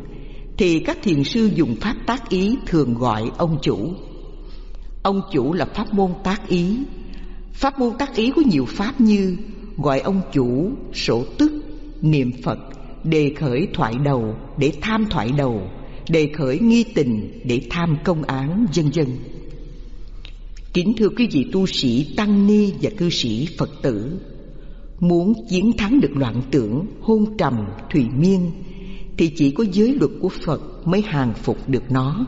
thì các thiền sư dùng pháp tác ý thường gọi ông chủ. Ông chủ là pháp môn tác ý. Pháp môn tác ý có nhiều pháp như gọi ông chủ, sổ tức, niệm Phật, đề khởi thoại đầu để tham thoại đầu, đề khởi nghi tình để tham công án, vân vân. Kính thưa quý vị tu sĩ tăng ni và cư sĩ Phật tử, muốn chiến thắng được loạn tưởng, hôn trầm, thủy miên thì chỉ có giới luật của Phật mới hàng phục được nó.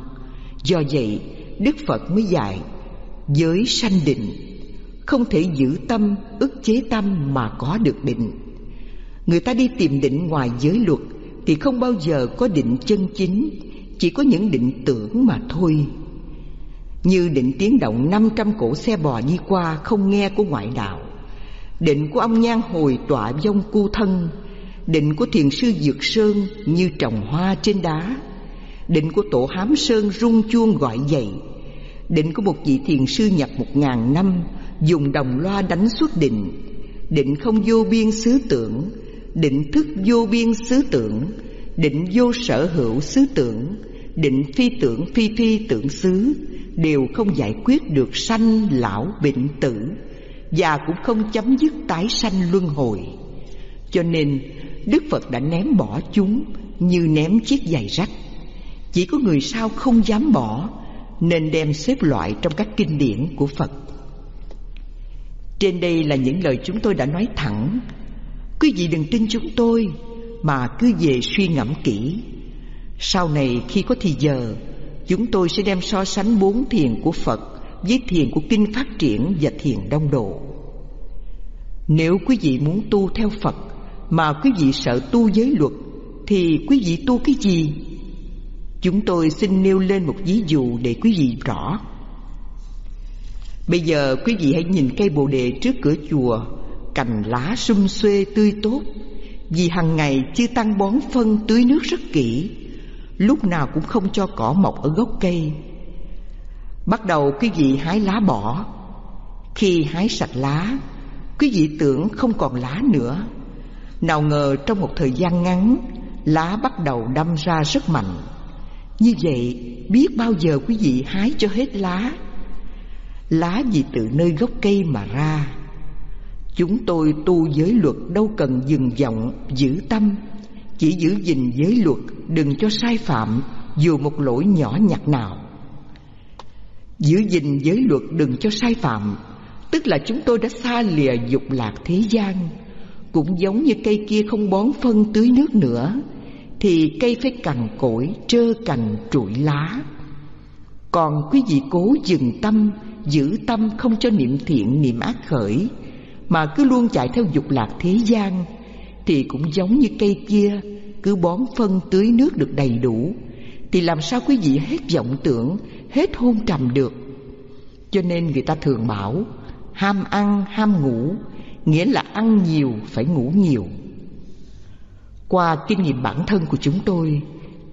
Do vậy, Đức Phật mới dạy giới sanh định, không thể giữ tâm, ức chế tâm mà có được định. Người ta đi tìm định ngoài giới luật thì không bao giờ có định chân chính, chỉ có những định tưởng mà thôi. Như định tiếng động 500 cổ xe bò đi qua không nghe của ngoại đạo Định của ông nhan hồi tọa vong cu thân Định của thiền sư Dược Sơn như trồng hoa trên đá Định của tổ Hám Sơn rung chuông gọi dậy Định của một vị thiền sư nhập một ngàn năm, Dùng đồng loa đánh xuất định. Định không vô biên xứ tưởng, Định thức vô biên xứ tưởng, Định vô sở hữu xứ tưởng, Định phi tưởng phi phi tưởng xứ, Đều không giải quyết được sanh lão bệnh tử, Và cũng không chấm dứt tái sanh luân hồi. Cho nên, Đức Phật đã ném bỏ chúng như ném chiếc giày rách. Chỉ có người sao không dám bỏ nên đem xếp loại trong các kinh điển của Phật. Trên đây là những lời chúng tôi đã nói thẳng. Quý vị đừng tin chúng tôi, Mà cứ về suy ngẫm kỹ. Sau này khi có thì giờ, Chúng tôi sẽ đem so sánh bốn thiền của Phật Với thiền của Kinh Phát Triển và thiền Đông Độ. Nếu quý vị muốn tu theo Phật, mà quý vị sợ tu giới luật, thì quý vị tu cái gì? Chúng tôi xin nêu lên một ví dụ để quý vị rõ. Bây giờ quý vị hãy nhìn cây bồ đề trước cửa chùa, cành lá sum xuê tươi tốt, vì hàng ngày chư tăng bón phân tưới nước rất kỹ, lúc nào cũng không cho cỏ mọc ở gốc cây. Bắt đầu quý vị hái lá bỏ, khi hái sạch lá, quý vị tưởng không còn lá nữa nào ngờ trong một thời gian ngắn Lá bắt đầu đâm ra rất mạnh như vậy biết bao giờ quý vị hái cho hết lá? Lá gì từ nơi gốc cây mà ra. Chúng tôi tu giới luật đâu cần dừng vọng, giữ tâm. Chỉ giữ gìn giới luật Đừng cho sai phạm Dù một lỗi nhỏ nhặt nào. Giữ gìn giới luật đừng cho sai phạm. Tức là chúng tôi đã xa lìa dục lạc thế gian Cũng giống như cây kia không bón phân tưới nước nữa. Thì cây phải cằn cỗi, trơ cành, trụi lá. Còn quý vị cố dừng tâm Giữ tâm không cho niệm thiện, niệm ác khởi Mà cứ luôn chạy theo dục lạc thế gian Thì cũng giống như cây kia Cứ bón phân tưới nước được đầy đủ Thì làm sao quý vị hết vọng tưởng Hết hôn trầm được. Cho nên người ta thường bảo ham ăn ham ngủ nghĩa là ăn nhiều phải ngủ nhiều qua kinh nghiệm bản thân của chúng tôi,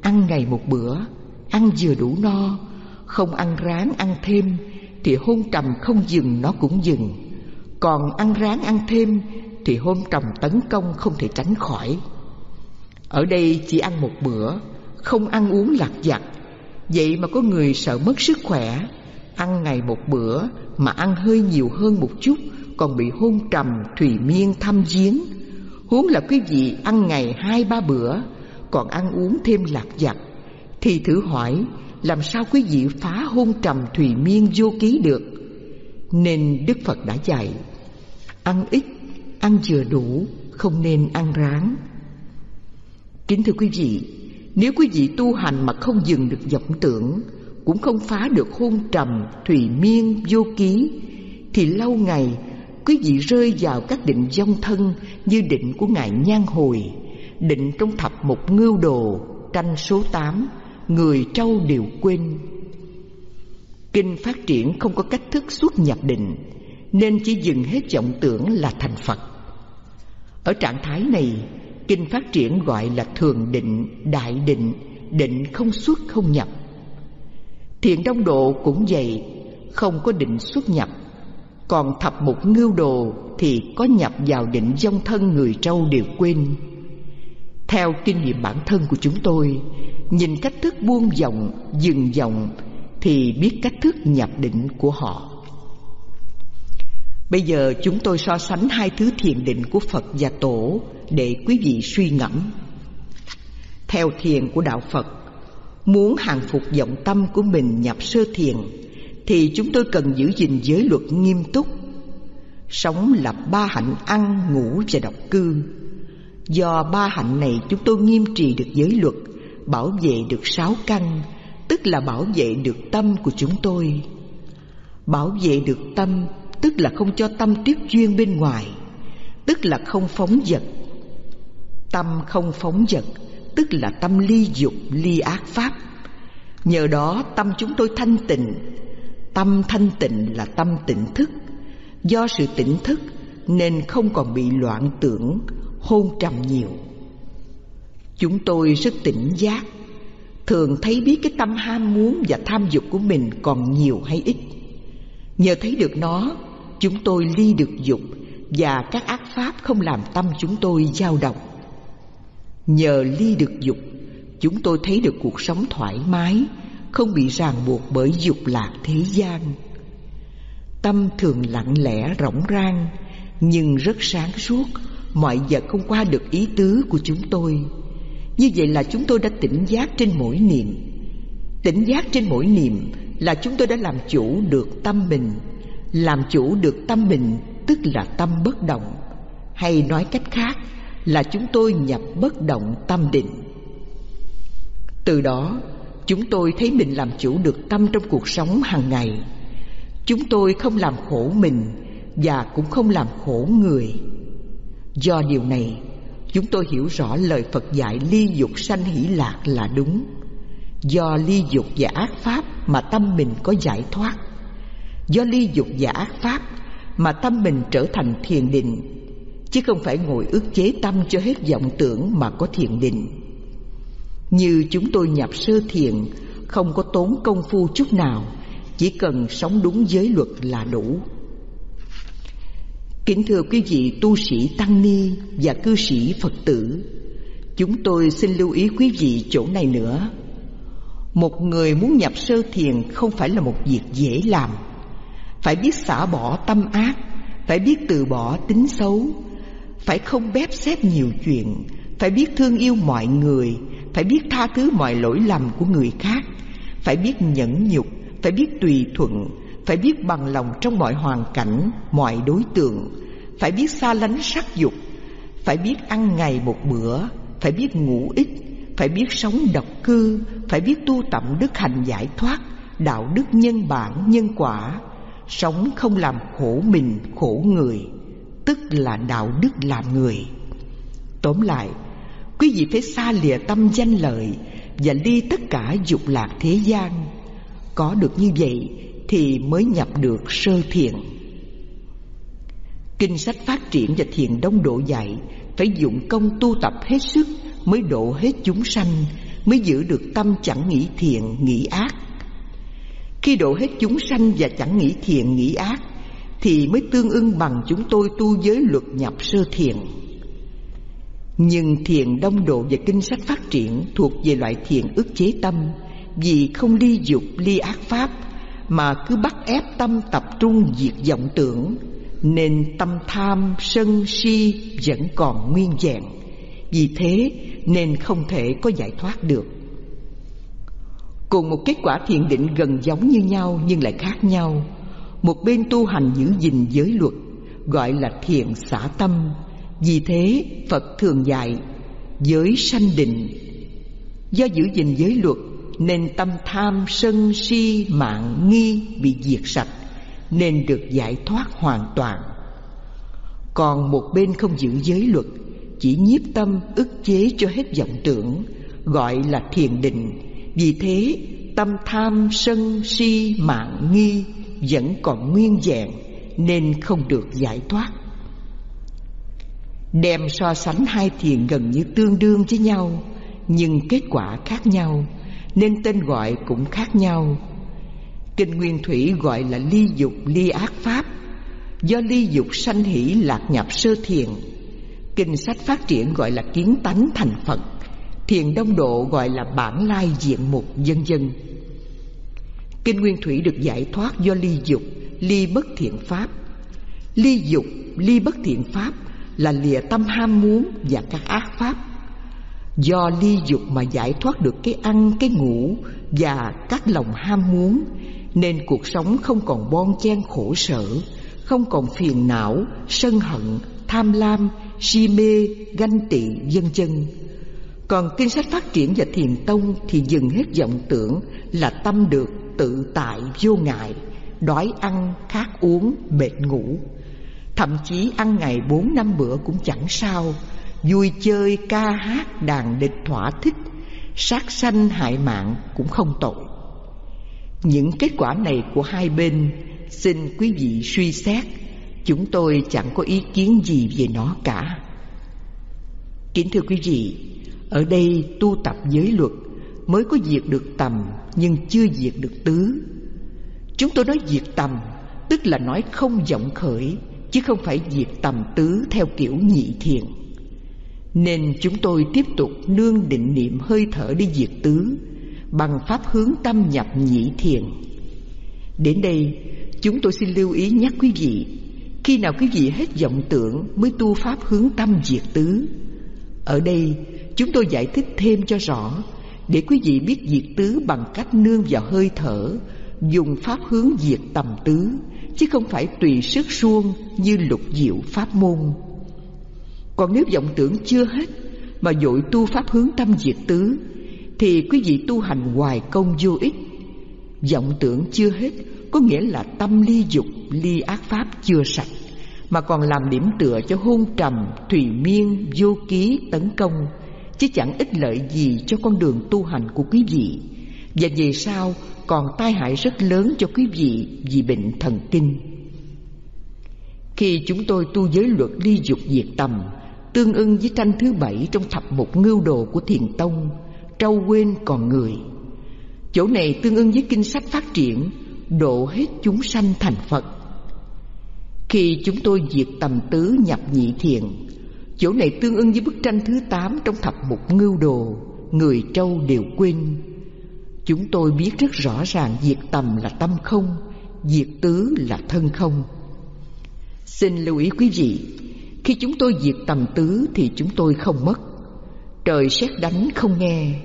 ăn ngày một bữa, ăn vừa đủ no, không ăn ráng ăn thêm thì hôn trầm không dừng, nó cũng dừng. Còn ăn ráng ăn thêm thì hôn trầm tấn công không thể tránh khỏi. Ở đây chỉ ăn một bữa, không ăn uống lạc vặt. Vậy mà có người sợ mất sức khỏe, ăn ngày một bữa mà ăn hơi nhiều hơn một chút, còn bị hôn trầm, thùy miên thăm giếng huống là quý vị ăn ngày hai ba bữa, còn ăn uống thêm lạc vặt, thì thử hỏi, làm sao quý vị phá hôn trầm thùy miên vô ký được? Nên đức phật đã dạy, ăn ít, ăn vừa đủ, không nên ăn ráng kính thưa quý vị, nếu quý vị tu hành mà không dừng được vọng tưởng, cũng không phá được hôn trầm thùy miên vô ký, thì lâu ngày quý vị rơi vào các định dông thân như định của ngài nhan hồi, định trong thập một ngưu đồ, tranh số tám, người trâu đều quên. Kinh phát triển không có cách thức xuất nhập định, nên chỉ dừng hết vọng tưởng là thành phật. Ở trạng thái này, kinh phát triển gọi là thường định, đại định định không xuất không nhập. Thiện đông độ cũng vậy, Không có định xuất nhập. Còn thập một ngưu đồ Thì có nhập vào định dông thân người trâu đều quên. Theo kinh nghiệm bản thân của chúng tôi Nhìn cách thức buông vọng, dừng vọng Thì biết cách thức nhập định của họ. Bây giờ chúng tôi so sánh hai thứ thiền định của Phật và Tổ Để quý vị suy ngẫm. Theo thiền của Đạo Phật Muốn hàng phục vọng tâm của mình nhập sơ thiền thì chúng tôi cần giữ gìn giới luật nghiêm túc. Sống là ba hạnh ăn, ngủ và độc cư. Do ba hạnh này chúng tôi nghiêm trì được giới luật Bảo vệ được sáu căn Tức là bảo vệ được tâm của chúng tôi. Bảo vệ được tâm Tức là không cho tâm tiếp duyên bên ngoài Tức là không phóng vật Tâm không phóng vật tức là tâm ly dục ly ác pháp. Nhờ đó tâm chúng tôi thanh tịnh tâm thanh tịnh là tâm tỉnh thức. Do sự tỉnh thức nên không còn bị loạn tưởng, hôn trầm nhiều. Chúng tôi rất tỉnh giác. Thường thấy biết cái tâm ham muốn và tham dục của mình còn nhiều hay ít. Nhờ thấy được nó, chúng tôi ly được dục và các ác pháp không làm tâm chúng tôi dao động. Nhờ ly được dục, Chúng tôi thấy được cuộc sống thoải mái không bị ràng buộc bởi dục lạc thế gian. Tâm thường lặng lẽ, rỗng rang, Nhưng rất sáng suốt, Mọi vật không qua được ý tứ của chúng tôi. Như vậy là chúng tôi đã tỉnh giác trên mỗi niệm. Tỉnh giác trên mỗi niệm Là chúng tôi đã làm chủ được tâm mình. Làm chủ được tâm mình, Tức là tâm bất động. Hay nói cách khác là chúng tôi nhập bất động tâm định. Từ đó chúng tôi thấy mình làm chủ được tâm trong cuộc sống hàng ngày. Chúng tôi không làm khổ mình và cũng không làm khổ người. Do điều này, chúng tôi hiểu rõ lời phật dạy ly dục sanh hỷ lạc là đúng. Do ly dục và ác pháp mà tâm mình có giải thoát. Do ly dục và ác pháp mà tâm mình trở thành thiền định. Chứ không phải ngồi ức chế tâm cho hết vọng tưởng mà có thiền định như chúng tôi nhập sơ thiền, không có tốn công phu chút nào, chỉ cần sống đúng giới luật là đủ. Kính thưa quý vị tu sĩ tăng ni và cư sĩ phật tử, chúng tôi xin lưu ý quý vị chỗ này nữa. Một người muốn nhập sơ thiền không phải là một việc dễ làm. Phải biết xả bỏ tâm ác, phải biết từ bỏ tính xấu, phải không bép xếp nhiều chuyện, phải biết thương yêu mọi người phải biết tha thứ mọi lỗi lầm của người khác. Phải biết nhẫn nhục. Phải biết tùy thuận. Phải biết bằng lòng trong mọi hoàn cảnh, mọi đối tượng. Phải biết xa lánh sắc dục. Phải biết ăn ngày một bữa. Phải biết ngủ ít. Phải biết sống độc cư. Phải biết tu tập đức hành giải thoát, đạo đức nhân bản, nhân quả. Sống không làm khổ mình, khổ người, tức là đạo đức làm người. Tóm lại quý vị phải xa lìa tâm danh lợi và ly tất cả dục lạc thế gian. Có được như vậy thì mới nhập được sơ thiện kinh sách phát triển và thiền đông độ dạy phải dụng công tu tập hết sức mới độ hết chúng sanh, mới giữ được tâm chẳng nghĩ thiện nghĩ ác. Khi độ hết chúng sanh và chẳng nghĩ thiện nghĩ ác thì mới tương ưng bằng chúng tôi tu giới luật nhập sơ thiện nhưng thiền đông độ và kinh sách phát triển thuộc về loại thiền ức chế tâm. Vì không ly dục, ly ác pháp, mà cứ bắt ép tâm tập trung diệt vọng tưởng, nên tâm tham, sân, si vẫn còn nguyên vẹn. Vì thế nên không thể có giải thoát được. Cùng một kết quả thiền định gần giống như nhau nhưng lại khác nhau. Một bên tu hành giữ gìn giới luật, gọi là thiền xả tâm vì thế phật thường dạy, giới sanh định. Do giữ gìn giới luật, nên tâm tham sân si mạng nghi bị diệt sạch, nên được giải thoát hoàn toàn. Còn một bên không giữ giới luật, chỉ nhiếp tâm ức chế cho hết vọng tưởng, gọi là thiền định. Vì thế, tâm tham sân si mạng nghi vẫn còn nguyên vẹn, nên không được giải thoát đem so sánh hai thiền gần như tương đương với nhau, nhưng kết quả khác nhau, nên tên gọi cũng khác nhau. Kinh nguyên thủy gọi là ly dục ly ác pháp. Do ly dục sanh hỷ lạc nhập sơ thiền, kinh sách phát triển gọi là kiến tánh thành phật, thiền đông độ gọi là bản lai diện mục dân dân. Kinh nguyên thủy được giải thoát do ly dục, ly bất thiện pháp. Ly dục, ly bất thiện pháp là lìa tâm ham muốn và các ác pháp. Do ly dục mà giải thoát được cái ăn, cái ngủ và các lòng ham muốn, nên cuộc sống không còn bon chen khổ sở, không còn phiền não, sân hận, tham lam, si mê, ganh tị, vân vân. Còn kinh sách phát triển và thiền tông thì dừng hết vọng tưởng là tâm được tự tại vô ngại, đói ăn, khát uống, mệt ngủ thậm chí ăn ngày bốn năm bữa cũng chẳng sao. Vui chơi, ca hát, đàn địch, thỏa thích, sát sanh, hại mạng cũng không tội. Những kết quả này của hai bên, xin quý vị suy xét. Chúng tôi chẳng có ý kiến gì về nó cả. Kính thưa quý vị, ở đây tu tập giới luật mới có diệt được tầm nhưng chưa diệt được tứ. Chúng tôi nói diệt tầm, tức là nói không vọng khởi chứ không phải diệt tầm tứ theo kiểu nhị thiền. Nên chúng tôi tiếp tục nương định niệm hơi thở đi diệt tứ, bằng pháp hướng tâm nhập nhị thiền. Đến đây, chúng tôi xin lưu ý nhắc quý vị, khi nào quý vị hết vọng tưởng mới tu pháp hướng tâm diệt tứ. Ở đây, chúng tôi giải thích thêm cho rõ, để quý vị biết diệt tứ bằng cách nương vào hơi thở, dùng pháp hướng diệt tầm tứ chứ không phải tùy sức suông như lục diệu pháp môn. Còn nếu vọng tưởng chưa hết mà dội tu pháp hướng tâm diệt tứ, thì quý vị tu hành hoài công vô ích. Vọng tưởng chưa hết có nghĩa là tâm ly dục, ly ác pháp chưa sạch, mà còn làm điểm tựa cho hôn trầm, thùy miên, vô ký, tấn công, chứ chẳng ích lợi gì cho con đường tu hành của quý vị. Và về sau còn tai hại rất lớn cho quý vị vì bệnh thần kinh. Khi chúng tôi tu giới luật ly dục diệt tầm, tương ưng với tranh thứ bảy trong thập một ngưu đồ của thiền tông, trâu quên còn người. Chỗ này tương ưng với kinh sách phát triển, độ hết chúng sanh thành phật. Khi chúng tôi diệt tầm tứ nhập nhị thiền, chỗ này tương ưng với bức tranh thứ tám trong thập một ngưu đồ, người trâu đều quên chúng tôi biết rất rõ ràng diệt tầm là tâm không diệt tứ là thân không. Xin lưu ý quý vị, khi chúng tôi diệt tầm tứ thì chúng tôi không mất. Trời sét đánh không nghe.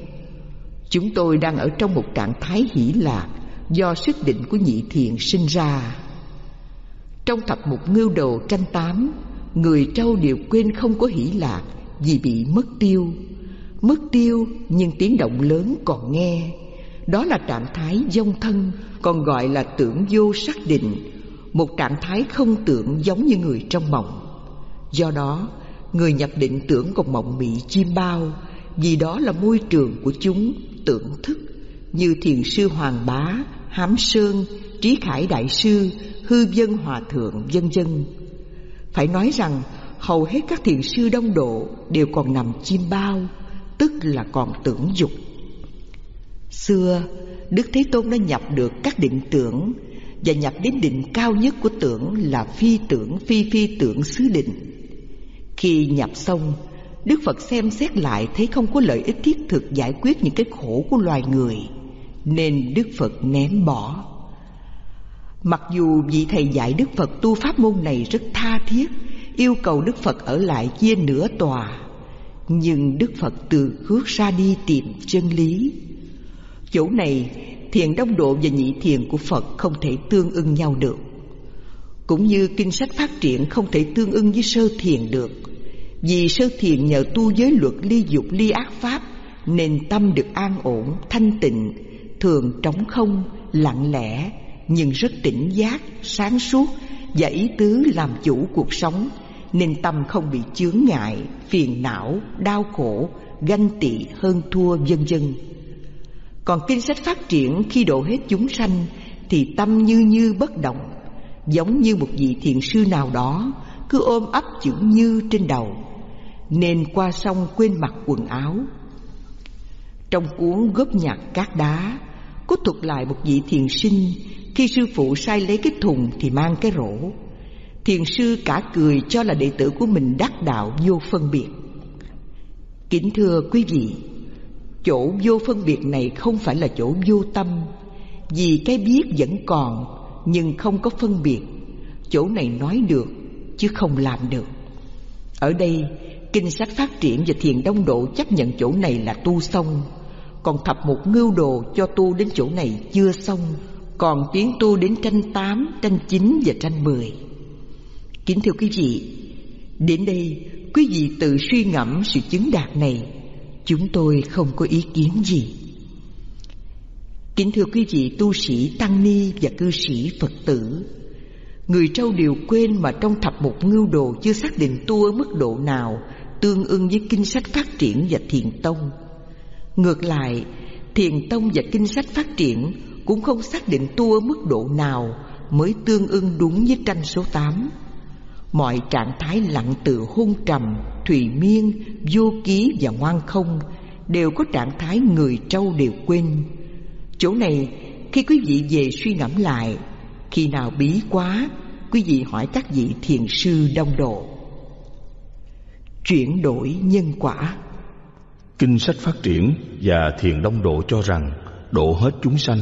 Chúng tôi đang ở trong một trạng thái hỷ lạc Do sức định của nhị thiền sinh ra. Trong thập mục ngưu đồ tranh tám, Người trâu đều quên không có hỷ lạc Vì bị mất tiêu. Mất tiêu nhưng tiếng động lớn còn nghe. Đó là trạng thái dông thân Còn gọi là tưởng vô xác định. Một trạng thái không tưởng giống như người trong mộng. Do đó Người nhập định tưởng còn mộng mị chim bao Vì đó là môi trường của chúng tưởng thức Như thiền sư Hoàng Bá, Hám Sơn, Trí Khải Đại Sư, Hư Dân Hòa Thượng, vân vân. Phải nói rằng hầu hết các thiền sư đông độ đều còn nằm chim bao Tức là còn tưởng dục. Xưa, Đức Thế Tôn đã nhập được các định tưởng Và nhập đến định cao nhất của tưởng là phi tưởng phi phi tưởng xứ định. Khi nhập xong Đức Phật xem xét lại thấy không có lợi ích thiết thực giải quyết những cái khổ của loài người Nên Đức Phật ném bỏ. Mặc dù vị thầy dạy Đức Phật tu pháp môn này rất tha thiết Yêu cầu Đức Phật ở lại chia nửa tòa Nhưng Đức Phật từ khước ra đi tìm chân lý. Chỗ này thiền đông độ và nhị thiền của Phật không thể tương ưng nhau được. Cũng như kinh sách phát triển không thể tương ưng với sơ thiền được. Vì sơ thiền nhờ tu giới luật ly dục ly ác pháp Nên tâm được an ổn, thanh tịnh Thường trống không, lặng lẽ Nhưng rất tỉnh giác, sáng suốt Và ý tứ làm chủ cuộc sống Nên tâm không bị chướng ngại, phiền não, đau khổ Ganh tị, hơn thua vân vân. Còn kinh sách phát triển khi độ hết chúng sanh Thì tâm như như bất động, Giống như một vị thiền sư nào đó Cứ ôm ấp chữ như trên đầu, nên qua sông quên mặc quần áo. Trong cuốn góp nhạc cát đá, Có thuật lại một vị thiền sinh Khi sư phụ sai lấy cái thùng thì mang cái rổ. Thiền sư cả cười cho là đệ tử của mình đắc đạo vô phân biệt. Kính thưa quý vị Chỗ vô phân biệt này không phải là chỗ vô tâm. Vì cái biết vẫn còn Nhưng không có phân biệt. Chỗ này nói được chứ không làm được. Ở đây Kinh sách phát triển và thiền đông độ chấp nhận chỗ này là tu xong. Còn thập một ngưu đồ cho tu đến chỗ này chưa xong. Còn tiến tu đến tranh tám, tranh chín và tranh mười. Kính thưa quý vị Đến đây quý vị tự suy ngẫm sự chứng đạt này. Chúng tôi không có ý kiến gì Kính thưa quý vị tu sĩ Tăng Ni và cư sĩ Phật tử Người trâu đều quên mà trong thập một ngưu đồ chưa xác định tu ở mức độ nào tương ưng với kinh sách phát triển và thiền tông. Ngược lại, thiền tông và kinh sách phát triển cũng không xác định tu ở mức độ nào mới tương ưng đúng với tranh số 8. Mọi trạng thái lặng tự hôn trầm, thùy miên, vô ký và ngoan không đều có trạng thái người trâu đều quên. Chỗ này, khi quý vị về suy ngẫm lại, khi nào bí quá, quý vị hỏi các vị thiền sư đông độ. Chuyển đổi nhân quả. Kinh sách phát triển và thiền đông độ cho rằng độ hết chúng sanh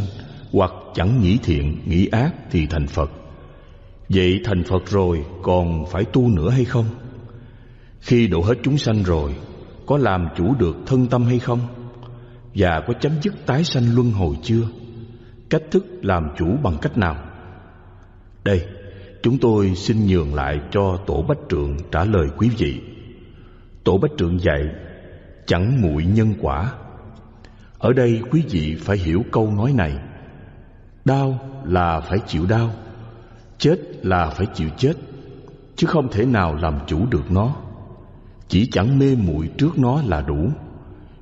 hoặc chẳng nghĩ thiện nghĩ ác thì thành phật. Vậy thành phật rồi còn phải tu nữa hay không? Khi độ hết chúng sanh rồi, có làm chủ được thân tâm hay không? Và có chấm dứt tái sanh luân hồi chưa? Cách thức làm chủ bằng cách nào? Đây, chúng tôi xin nhường lại cho tổ bách trượng trả lời quý vị. Tổ Bách Trượng dạy, Chẳng muội nhân quả. Ở đây quý vị phải hiểu câu nói này. Đau là phải chịu đau, Chết là phải chịu chết, Chứ không thể nào làm chủ được nó. Chỉ chẳng mê muội trước nó là đủ.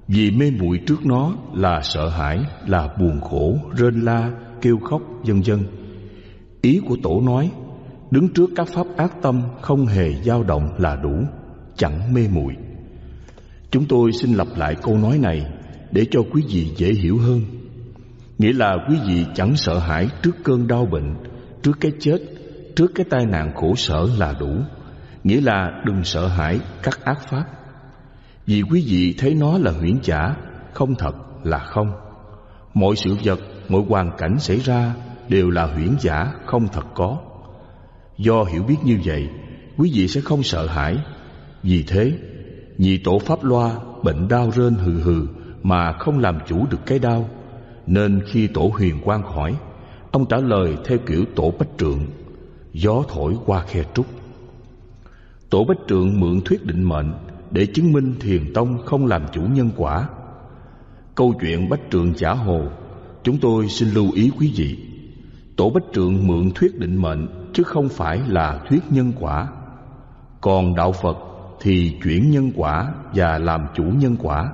Vì mê muội trước nó là sợ hãi Là buồn khổ, rên la, kêu khóc, vân vân. Ý của tổ nói Đứng trước các pháp ác tâm Không hề dao động là đủ chẳng mê muội. Chúng tôi xin lặp lại câu nói này để cho quý vị dễ hiểu hơn. Nghĩa là quý vị chẳng sợ hãi trước cơn đau bệnh trước cái chết trước cái tai nạn khổ sở là đủ nghĩa là đừng sợ hãi các ác pháp. Vì quý vị thấy nó là huyễn giả không thật là không. Mọi sự vật mọi hoàn cảnh xảy ra đều là huyễn giả không thật có. Do hiểu biết như vậy quý vị sẽ không sợ hãi. Vì thế, Nhị tổ Pháp Loa bệnh đau rên hừ hừ Mà không làm chủ được cái đau. Nên khi tổ huyền quang hỏi Ông trả lời theo kiểu tổ bách trượng Gió thổi qua khe trúc. Tổ bách trượng mượn thuyết định mệnh Để chứng minh thiền tông không làm chủ nhân quả. Câu chuyện bách trượng giả hồ, Chúng tôi xin lưu ý quý vị. Tổ bách trượng mượn thuyết định mệnh Chứ không phải là thuyết nhân quả. Còn đạo Phật thì chuyển nhân quả và làm chủ nhân quả,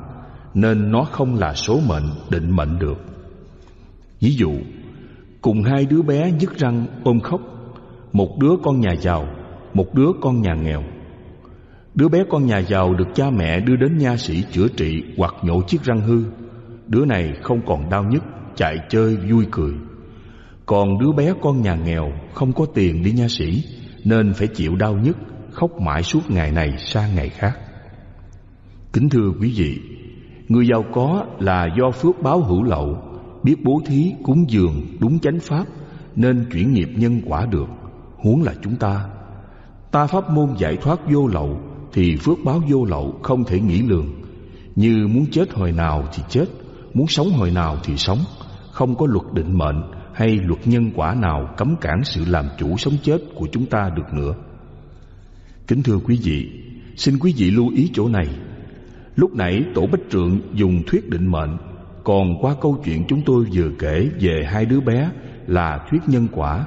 Nên nó không là số mệnh định mệnh được. Ví dụ, Cùng hai đứa bé nhức răng ôm khóc, Một đứa con nhà giàu một đứa con nhà nghèo. Đứa bé con nhà giàu được cha mẹ đưa đến nha sĩ chữa trị hoặc nhổ chiếc răng hư. Đứa này không còn đau nhức, chạy chơi vui cười. Còn đứa bé con nhà nghèo không có tiền đi nha sĩ Nên phải chịu đau nhức, khóc mãi suốt ngày này sang ngày khác. Kính thưa quý vị Người giàu có là do phước báo hữu lậu Biết bố thí cúng dường đúng chánh pháp Nên chuyển nghiệp nhân quả được. Huống là chúng ta. Ta pháp môn giải thoát vô lậu, Thì phước báo vô lậu không thể nghĩ lường. Như muốn chết hồi nào thì chết, Muốn sống hồi nào thì sống. Không có luật định mệnh hay luật nhân quả nào cấm cản sự làm chủ sống chết của chúng ta được nữa. Kính thưa quý vị, Xin quý vị lưu ý chỗ này. Lúc nãy Tổ Bách Trượng dùng thuyết định mệnh, Còn qua câu chuyện chúng tôi vừa kể về hai đứa bé là thuyết nhân quả.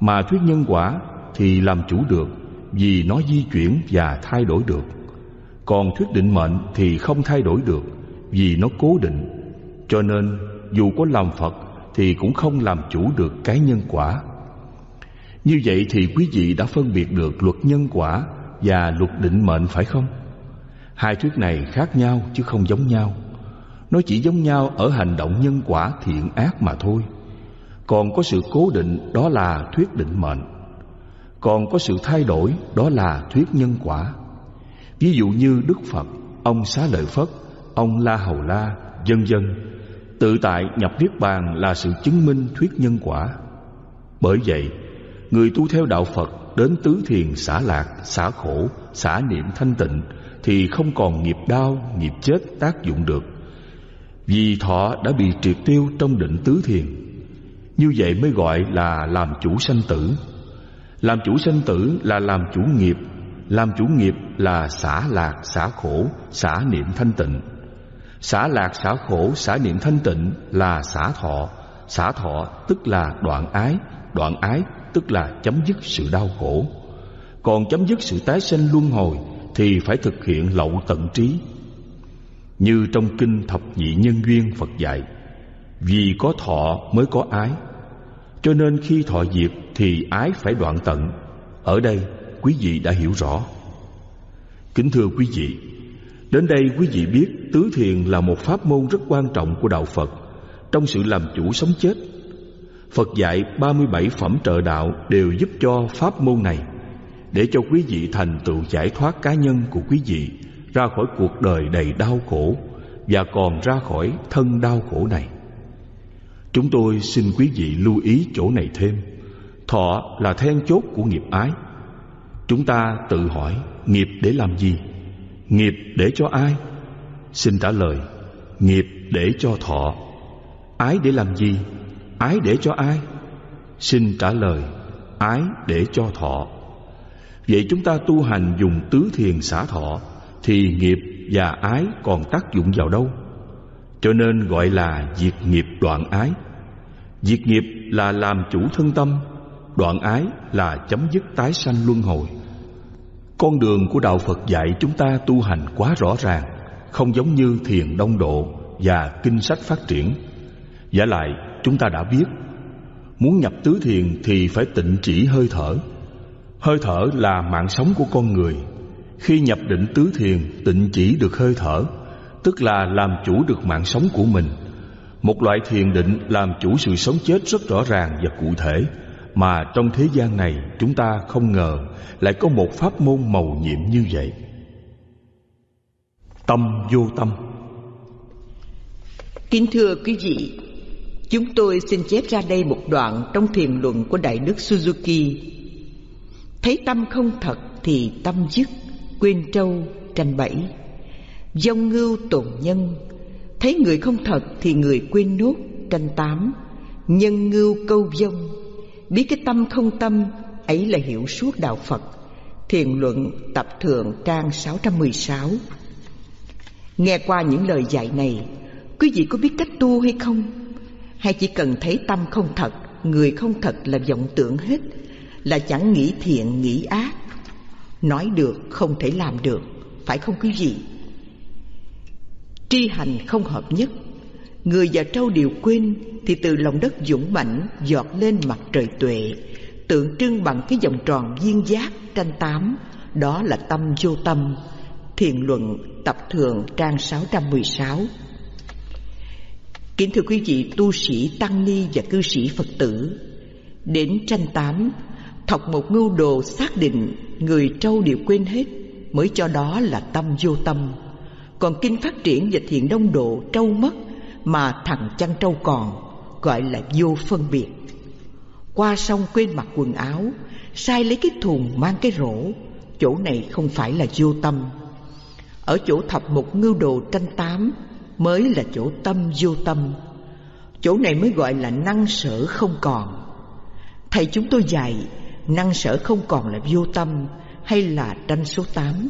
Mà thuyết nhân quả thì làm chủ được vì nó di chuyển và thay đổi được. Còn thuyết định mệnh thì không thay đổi được, Vì nó cố định. Cho nên, dù có làm Phật Thì cũng không làm chủ được cái nhân quả. Như vậy thì quý vị đã phân biệt được luật nhân quả Và luật định mệnh phải không? Hai thuyết này khác nhau chứ không giống nhau. Nó chỉ giống nhau ở hành động nhân quả thiện ác mà thôi. Còn có sự cố định đó là thuyết định mệnh. Còn có sự thay đổi đó là thuyết nhân quả Ví dụ như Đức Phật, ông Xá Lợi Phất, ông La Hầu La, vân vân Tự tại nhập Niết Bàn là sự chứng minh thuyết nhân quả Bởi vậy, người tu theo đạo Phật đến tứ thiền xả lạc, xả khổ, xả niệm thanh tịnh thì không còn nghiệp đau, nghiệp chết tác dụng được. Vì thọ đã bị triệt tiêu trong định tứ thiền. Như vậy mới gọi là làm chủ sanh tử. Làm chủ sinh tử là làm chủ nghiệp, làm chủ nghiệp là xả lạc, xả khổ, xả niệm thanh tịnh. Xả lạc, xả khổ, xả niệm thanh tịnh là xả thọ. Xả thọ tức là đoạn ái, đoạn ái tức là chấm dứt sự đau khổ. Còn chấm dứt sự tái sinh luân hồi thì phải thực hiện lậu tận trí như trong kinh thập nhị nhân duyên phật dạy vì có thọ mới có ái cho nên khi thọ diệt thì ái phải đoạn tận. Ở đây, quý vị đã hiểu rõ. Kính thưa quý vị, đến đây quý vị biết tứ thiền là một pháp môn rất quan trọng của đạo phật trong sự làm chủ sống chết. Phật dạy 37 phẩm trợ đạo đều giúp cho pháp môn này để cho quý vị thành tựu giải thoát cá nhân của quý vị ra khỏi cuộc đời đầy đau khổ và còn ra khỏi thân đau khổ này. Chúng tôi xin quý vị lưu ý chỗ này thêm. Thọ là then chốt của nghiệp ái. Chúng ta tự hỏi nghiệp để làm gì? Nghiệp để cho ai? Xin trả lời, nghiệp để cho thọ. Ái để làm gì? Ái để cho ai? Xin trả lời, ái để cho thọ. Vậy chúng ta tu hành dùng tứ thiền xả thọ Thì nghiệp và ái còn tác dụng vào đâu cho nên gọi là diệt nghiệp đoạn ái. Diệt nghiệp là làm chủ thân tâm, Đoạn ái là chấm dứt tái sanh luân hồi. Con đường của Đạo Phật dạy chúng ta tu hành quá rõ ràng, Không giống như thiền đông độ và kinh sách phát triển. Giả lại, chúng ta đã biết, Muốn nhập tứ thiền thì phải tịnh chỉ hơi thở. Hơi thở là mạng sống của con người. Khi nhập định tứ thiền, Tịnh chỉ được hơi thở. Tức là làm chủ được mạng sống của mình. Một loại thiền định làm chủ sự sống chết rất rõ ràng và cụ thể, Mà trong thế gian này chúng ta không ngờ Lại có một pháp môn màu nhiệm như vậy. Tâm vô tâm. Kính thưa quý vị, Chúng tôi xin chép ra đây một đoạn trong thiền luận của Đại đức Suzuki. Thấy tâm không thật thì tâm dứt, Quên trâu, tranh bẫy. Dông ngưu tồn nhân. Thấy người không thật thì người quên nốt Tranh tám. Nhân ngưu câu dông. Biết cái tâm không tâm, Ấy là hiểu suốt đạo Phật. Thiền luận tập thượng trang 616 Nghe qua những lời dạy này, Quý vị có biết cách tu hay không? Hay chỉ cần thấy tâm không thật, Người không thật là vọng tưởng hết, Là chẳng nghĩ thiện, nghĩ ác? Nói được không thể làm được, Phải không quý vị? Tri hành không hợp nhất. Người và trâu đều quên Thì từ lòng đất dũng mãnh Giọt lên mặt trời tuệ, Tượng trưng bằng cái vòng tròn viên giác tranh tám, Đó là tâm vô tâm. Thiền luận tập thường trang 616 Kính thưa quý vị, tu sĩ Tăng Ni và cư sĩ Phật tử, Đến tranh tám, Thọc một ngưu đồ xác định Người trâu đều quên hết Mới cho đó là tâm vô tâm. Còn kinh phát triển và thiện đông độ trâu mất Mà thằng chăn trâu còn, Gọi là vô phân biệt. Qua sông quên mặc quần áo, Sai lấy cái thùng mang cái rổ, Chỗ này không phải là vô tâm. Ở chỗ thập một ngưu đồ tranh tám Mới là chỗ tâm vô tâm. Chỗ này mới gọi là năng sở không còn. Thầy chúng tôi dạy, Năng sở không còn là vô tâm Hay là tranh số tám.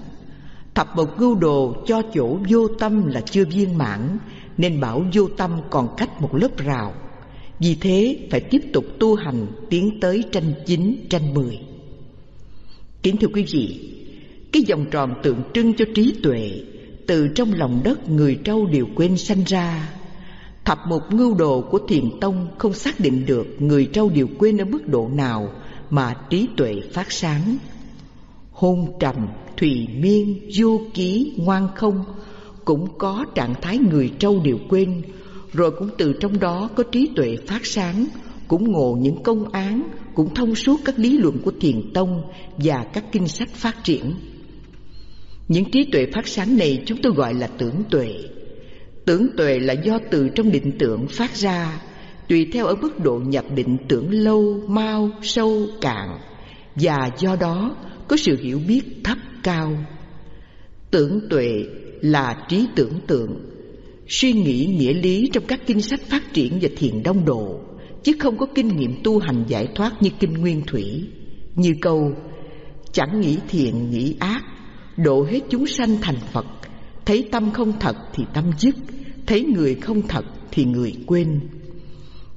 Thập một ngưu đồ cho chỗ vô tâm là chưa viên mãn Nên bảo vô tâm còn cách một lớp rào. Vì thế phải tiếp tục tu hành Tiến tới tranh chín, tranh mười. Kính thưa quý vị Cái vòng tròn tượng trưng cho trí tuệ Từ trong lòng đất người trâu đều quên sanh ra. Thập một ngưu đồ của thiền tông Không xác định được người trâu đều quên ở mức độ nào Mà trí tuệ phát sáng. Hôn trầm, thùy miên, vô ký, ngoan không Cũng có trạng thái người trâu đều quên. Rồi cũng từ trong đó có trí tuệ phát sáng Cũng ngộ những công án Cũng thông suốt các lý luận của thiền tông Và các kinh sách phát triển. Những trí tuệ phát sáng này chúng tôi gọi là tưởng tuệ. Tưởng tuệ là do từ trong định tưởng phát ra Tùy theo ở mức độ nhập định tưởng lâu, mau, sâu, cạn. Và do đó có sự hiểu biết thấp cao. Tưởng tuệ là trí tưởng tượng. Suy nghĩ nghĩa lý trong các kinh sách phát triển và thiền đông độ, Chứ không có kinh nghiệm tu hành giải thoát như kinh nguyên thủy. Như câu, Chẳng nghĩ thiện, nghĩ ác, Độ hết chúng sanh thành Phật. Thấy tâm không thật thì tâm dứt, Thấy người không thật thì người quên.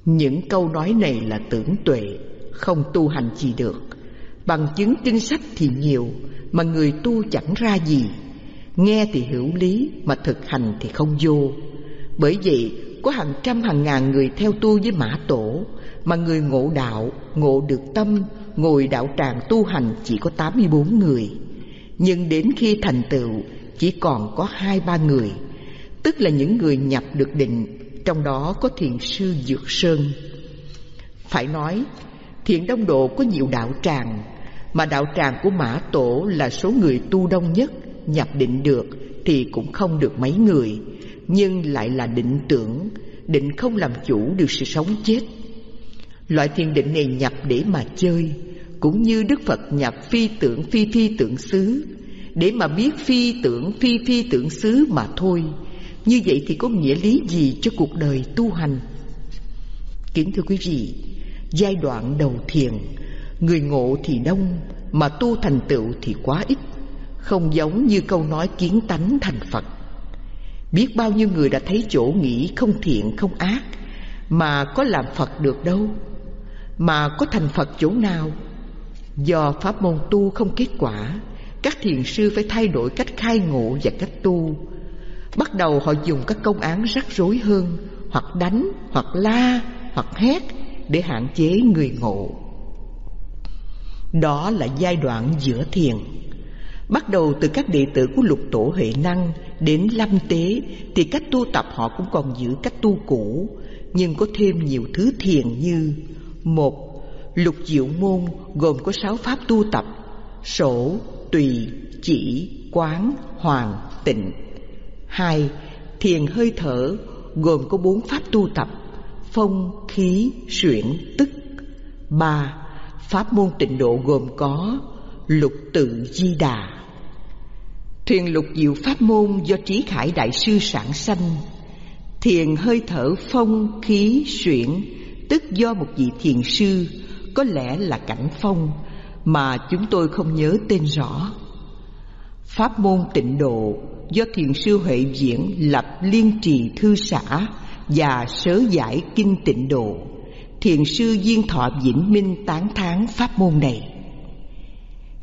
Những câu nói này là tưởng tuệ, Không tu hành gì được. Bằng chứng kinh sách thì nhiều mà người tu chẳng ra gì. Nghe thì hiểu lý Mà thực hành thì không vô. Bởi vậy có hàng trăm hàng ngàn người theo tu với mã tổ Mà người ngộ đạo, ngộ được tâm Ngồi đạo tràng tu hành chỉ có 84 người. Nhưng đến khi thành tựu chỉ còn có hai ba người Tức là những người nhập được định Trong đó có thiền sư Dược Sơn. Phải nói Thiện đông độ có nhiều đạo tràng mà đạo tràng của Mã Tổ là số người tu đông nhất, Nhập định được thì cũng không được mấy người, Nhưng lại là định tưởng, Định không làm chủ được sự sống chết. Loại thiền định này nhập để mà chơi, Cũng như Đức Phật nhập phi tưởng phi phi tưởng xứ, Để mà biết phi tưởng phi phi tưởng xứ mà thôi. Như vậy thì có nghĩa lý gì cho cuộc đời tu hành? Kính thưa quý vị, Giai đoạn đầu thiền Người ngộ thì đông Mà tu thành tựu thì quá ít. Không giống như câu nói kiến tánh thành Phật. Biết bao nhiêu người đã thấy chỗ nghĩ không thiện không ác Mà có làm Phật được đâu? Mà có thành Phật chỗ nào? Do pháp môn tu không kết quả Các thiền sư phải thay đổi cách khai ngộ và cách tu. Bắt đầu họ dùng các công án rắc rối hơn Hoặc đánh, hoặc la, hoặc hét Để hạn chế người ngộ. Đó là giai đoạn giữa thiền. Bắt đầu từ các đệ tử của lục tổ Huệ Năng đến lâm tế Thì cách tu tập họ cũng còn giữ cách tu cũ Nhưng có thêm nhiều thứ thiền như Một, lục diệu môn gồm có sáu pháp tu tập Sổ, tùy, chỉ, quán, hoàng, tịnh. Hai, thiền hơi thở gồm có bốn pháp tu tập Phong, khí, suyễn, tức. Ba, pháp môn tịnh độ gồm có lục tự di đà. Thiền lục diệu pháp môn do Trí Khải Đại Sư sản sanh. Thiền hơi thở phong, khí, xuyển, Tức do một vị thiền sư, Có lẽ là cảnh phong, Mà chúng tôi không nhớ tên rõ. Pháp môn tịnh độ Do thiền sư Huệ Diễn lập liên trì thư xã Và sớ giải kinh tịnh độ. Thiền sư Duyên Thọ Vĩnh Minh tán thán pháp môn này.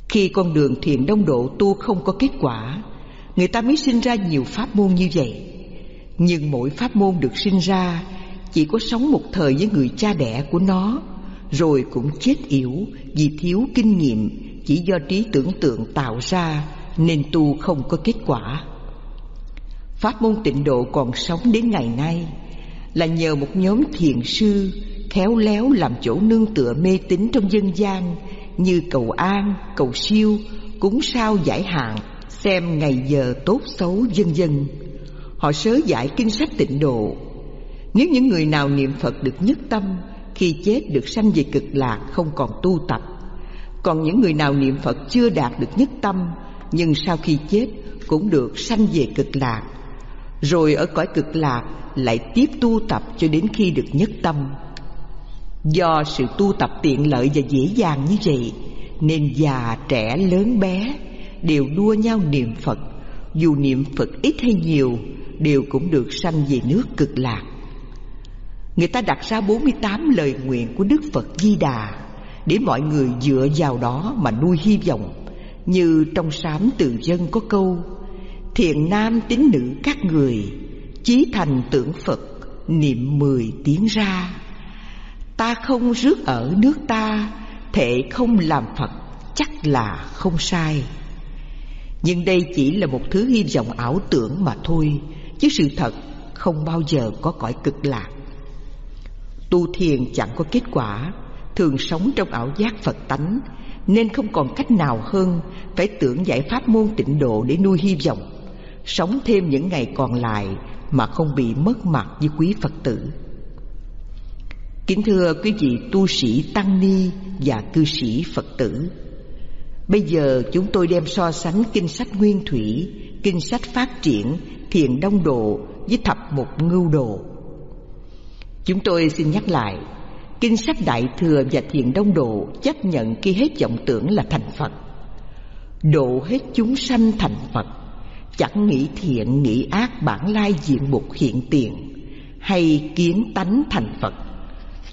Khi con đường thiền đông độ tu không có kết quả, Người ta mới sinh ra nhiều pháp môn như vậy. Nhưng mỗi pháp môn được sinh ra, Chỉ có sống một thời với người cha đẻ của nó, Rồi cũng chết yểu Vì thiếu kinh nghiệm, Chỉ do trí tưởng tượng tạo ra Nên tu không có kết quả. Pháp môn tịnh độ còn sống đến ngày nay Là nhờ một nhóm thiền sư Khéo léo làm chỗ nương tựa mê tín trong dân gian Như cầu an, cầu siêu, cúng sao giải hạn xem ngày giờ tốt xấu vân vân họ sớ giải kinh sách tịnh độ. Nếu những người nào niệm phật được nhất tâm khi chết được sanh về cực lạc không còn tu tập. Còn những người nào niệm phật chưa đạt được nhất tâm nhưng sau khi chết cũng được sanh về cực lạc. Rồi ở cõi cực lạc lại tiếp tu tập cho đến khi được nhất tâm do sự tu tập tiện lợi và dễ dàng như vậy, nên già, trẻ, lớn, bé đều đua nhau niệm Phật. Dù niệm Phật ít hay nhiều, Đều cũng được sanh về nước cực lạc. Người ta đặt ra 48 lời nguyện của Đức Phật Di Đà Để mọi người dựa vào đó mà nuôi hy vọng. Như trong sám từ dân có câu, Thiện nam tín nữ các người, Chí thành tưởng Phật, Niệm mười tiếng ra. Ta không rước ở nước ta, Thể không làm Phật Chắc là không sai. Nhưng đây chỉ là một thứ hy vọng ảo tưởng mà thôi, Chứ sự thật không bao giờ có cõi cực lạc. Tu thiền chẳng có kết quả, Thường sống trong ảo giác Phật tánh, Nên không còn cách nào hơn Phải tưởng giải pháp môn tịnh độ để nuôi hy vọng, Sống thêm những ngày còn lại Mà không bị mất mặt với quý Phật tử. Kính thưa quý vị tu sĩ Tăng Ni và cư sĩ Phật tử Bây giờ chúng tôi đem so sánh kinh sách Nguyên Thủy, kinh sách Phát Triển, Thiền Đông Độ với Thập một Ngưu Độ. Chúng tôi xin nhắc lại, kinh sách Đại Thừa và Thiền Đông Độ chấp nhận khi hết vọng tưởng là thành Phật. Độ hết chúng sanh thành Phật, chẳng nghĩ thiện nghĩ ác bản lai diện mục hiện tiền, hay kiến tánh thành Phật.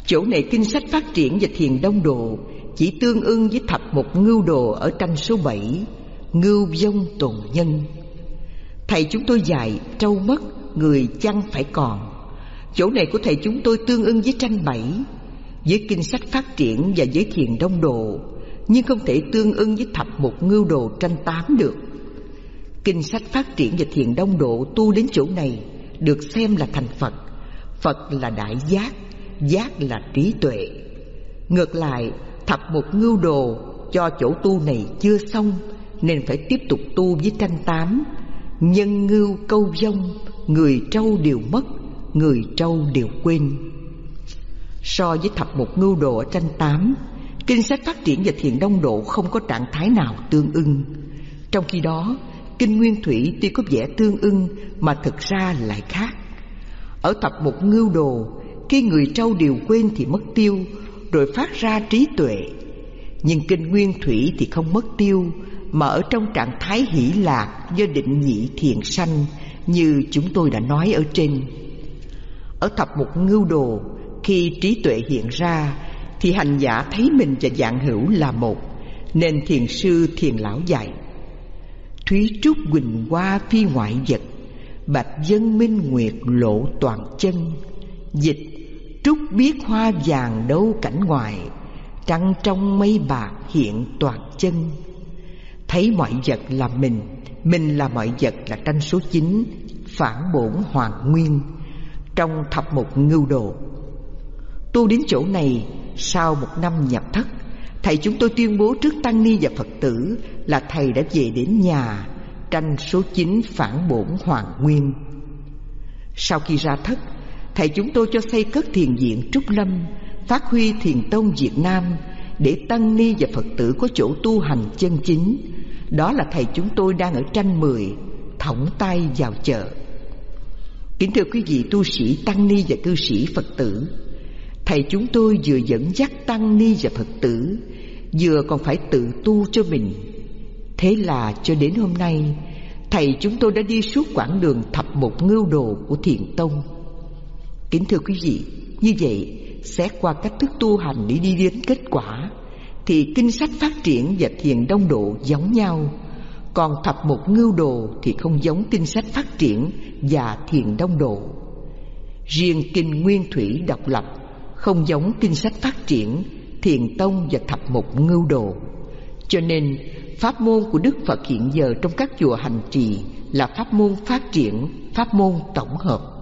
Chỗ này kinh sách Phát Triển và Thiền Đông Độ, chỉ tương ưng với thập một ngưu đồ ở tranh số bảy, ngưu vong tồn nhân. Thầy chúng tôi dạy, trâu mất, người chăng phải còn. Chỗ này của thầy chúng tôi tương ưng với tranh bảy, với kinh sách phát triển và với thiền đông độ, nhưng không thể tương ưng với thập một ngưu đồ tranh tám được. Kinh sách phát triển và thiền đông độ tu đến chỗ này được xem là thành phật. Phật là đại giác giác là trí tuệ. Ngược lại, Thập một ngưu đồ cho chỗ tu này chưa xong, Nên phải tiếp tục tu với tranh tám. Nhân ngưu câu vong, Người trâu đều mất, Người trâu đều quên. So với thập một ngưu đồ ở tranh tám, Kinh sách phát triển và thiền đông độ không có trạng thái nào tương ưng. Trong khi đó, Kinh Nguyên Thủy tuy có vẻ tương ưng Mà thực ra lại khác. Ở thập một ngưu đồ khi người trâu đều quên thì mất tiêu, rồi phát ra trí tuệ. Nhưng kinh nguyên thủy thì không mất tiêu, mà ở trong trạng thái hỷ lạc do định nhị thiền sanh, như chúng tôi đã nói ở trên. Ở thập một ngưu đồ, khi trí tuệ hiện ra, thì hành giả thấy mình và dạng hữu là một, nên thiền sư thiền lão dạy. Thúy trúc quỳnh hoa phi ngoại vật, bạch dân minh nguyệt lộ toàn chân, dịch Trúc biết hoa vàng đâu cảnh ngoài, Trăng trong mây bạc hiện toàn chân. Thấy mọi vật là mình Mình là mọi vật là tranh số 9 Phản bổn hoàng nguyên, Trong thập một ngưu đồ. Tu đến chỗ này, Sau một năm nhập thất, Thầy chúng tôi tuyên bố trước Tăng Ni và Phật tử Là thầy đã về đến nhà, Tranh số 9 phản bổn hoàng nguyên. Sau khi ra thất thầy chúng tôi cho xây cất thiền viện Trúc Lâm, phát huy thiền tông Việt Nam để tăng ni và Phật tử có chỗ tu hành chân chính, Đó là thầy chúng tôi đang ở tranh mười Thõng tay vào chợ. Kính thưa quý vị tu sĩ Tăng Ni và cư sĩ Phật tử Thầy chúng tôi vừa dẫn dắt Tăng Ni và Phật tử Vừa còn phải tự tu cho mình. Thế là cho đến hôm nay Thầy chúng tôi đã đi suốt quãng đường thập một ngưu đồ của Thiền Tông. Kính thưa quý vị Như vậy xét qua cách thức tu hành để đi đến kết quả Thì kinh sách phát triển và thiền đông độ giống nhau. Còn thập một ngưu đồ thì không giống kinh sách phát triển và thiền đông độ. Riêng kinh nguyên thủy độc lập Không giống kinh sách phát triển, thiền tông và thập một ngưu đồ. Cho nên Pháp môn của Đức Phật hiện giờ trong các chùa hành trì là pháp môn phát triển, pháp môn tổng hợp.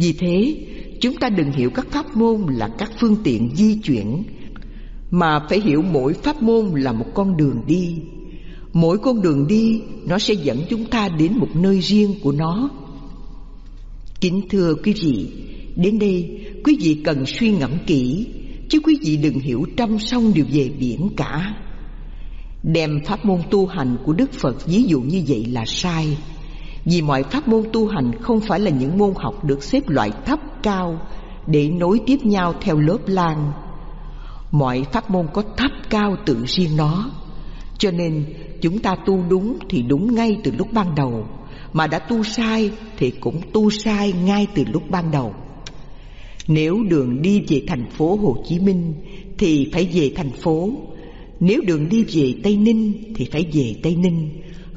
Vì thế, chúng ta đừng hiểu các pháp môn là các phương tiện di chuyển, mà phải hiểu mỗi pháp môn là một con đường đi. Mỗi con đường đi, nó sẽ dẫn chúng ta đến một nơi riêng của nó. Kính thưa quý vị, đến đây quý vị cần suy ngẫm kỹ, chứ quý vị đừng hiểu trăm sông đều về biển cả. Đem pháp môn tu hành của Đức Phật ví dụ như vậy là sai vì mọi pháp môn tu hành không phải là những môn học được xếp loại thấp, cao Để nối tiếp nhau theo lớp lan Mọi pháp môn có thấp, cao tự riêng nó. Cho nên chúng ta tu đúng thì đúng ngay từ lúc ban đầu, Mà đã tu sai thì cũng tu sai ngay từ lúc ban đầu. Nếu đường đi về thành phố Hồ Chí Minh Thì phải về thành phố. Nếu đường đi về Tây Ninh thì phải về Tây Ninh.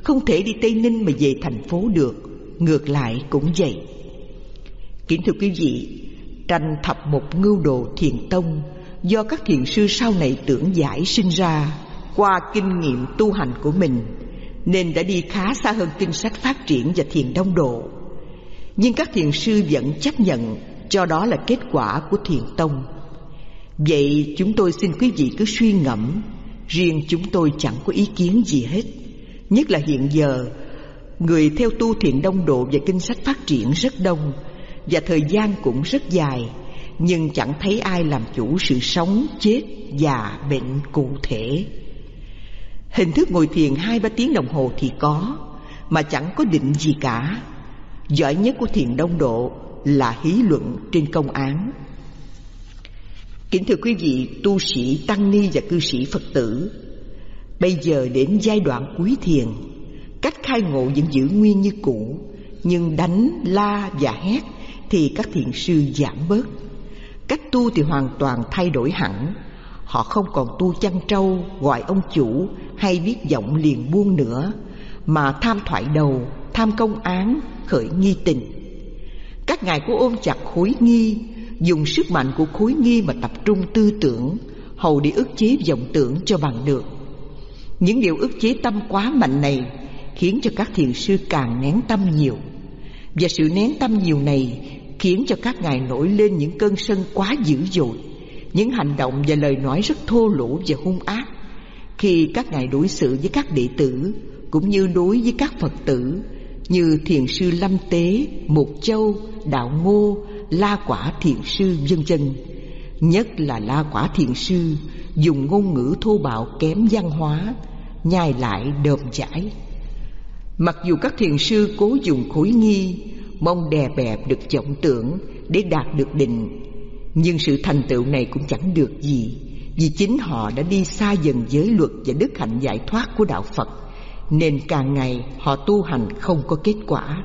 Không thể đi Tây Ninh mà về thành phố được. Ngược lại cũng vậy. Kính thưa quý vị, Tranh thập một ngưu đồ thiền tông Do các thiền sư sau này tưởng giải sinh ra Qua kinh nghiệm tu hành của mình, Nên đã đi khá xa hơn kinh sách phát triển và thiền đông độ. Nhưng các thiền sư vẫn chấp nhận, Cho đó là kết quả của thiền tông. Vậy chúng tôi xin quý vị cứ suy ngẫm, Riêng chúng tôi chẳng có ý kiến gì hết. Nhất là hiện giờ Người theo tu thiện đông độ và kinh sách phát triển rất đông Và thời gian cũng rất dài Nhưng chẳng thấy ai làm chủ sự sống, chết, già, bệnh cụ thể. Hình thức ngồi thiền hai ba tiếng đồng hồ thì có Mà chẳng có định gì cả. Giỏi nhất của thiền đông độ là hí luận trên công án. Kính thưa quý vị tu sĩ Tăng Ni và cư sĩ Phật tử Bây giờ đến giai đoạn cuối thiền Cách khai ngộ vẫn giữ nguyên như cũ Nhưng đánh, la và hét Thì các thiền sư giảm bớt. Cách tu thì hoàn toàn thay đổi hẳn. Họ không còn tu chăn trâu Gọi ông chủ Hay viết giọng liền buông nữa Mà tham thoại đầu Tham công án Khởi nghi tình. Các ngài có ôm chặt khối nghi dùng sức mạnh của khối nghi mà tập trung tư tưởng hầu để ức chế vọng tưởng cho bằng được những điều ức chế tâm quá mạnh này khiến cho các thiền sư càng nén tâm nhiều. Và sự nén tâm nhiều này khiến cho các ngài nổi lên những cơn sân quá dữ dội, những hành động và lời nói rất thô lỗ và hung ác. Khi các ngài đối xử với các đệ tử cũng như đối với các phật tử, như thiền sư lâm tế mục châu, đạo ngô, la quả thiền sư, vân vân nhất là la quả thiền sư, dùng ngôn ngữ thô bạo kém văn hóa, nhai lại đờm chải mặc dù các thiền sư cố dùng khối nghi, mong đè bẹp được vọng tưởng để đạt được định, nhưng sự thành tựu này cũng chẳng được gì, vì chính họ đã đi xa dần giới luật và đức hạnh giải thoát của đạo phật, nên càng ngày họ tu hành không có kết quả.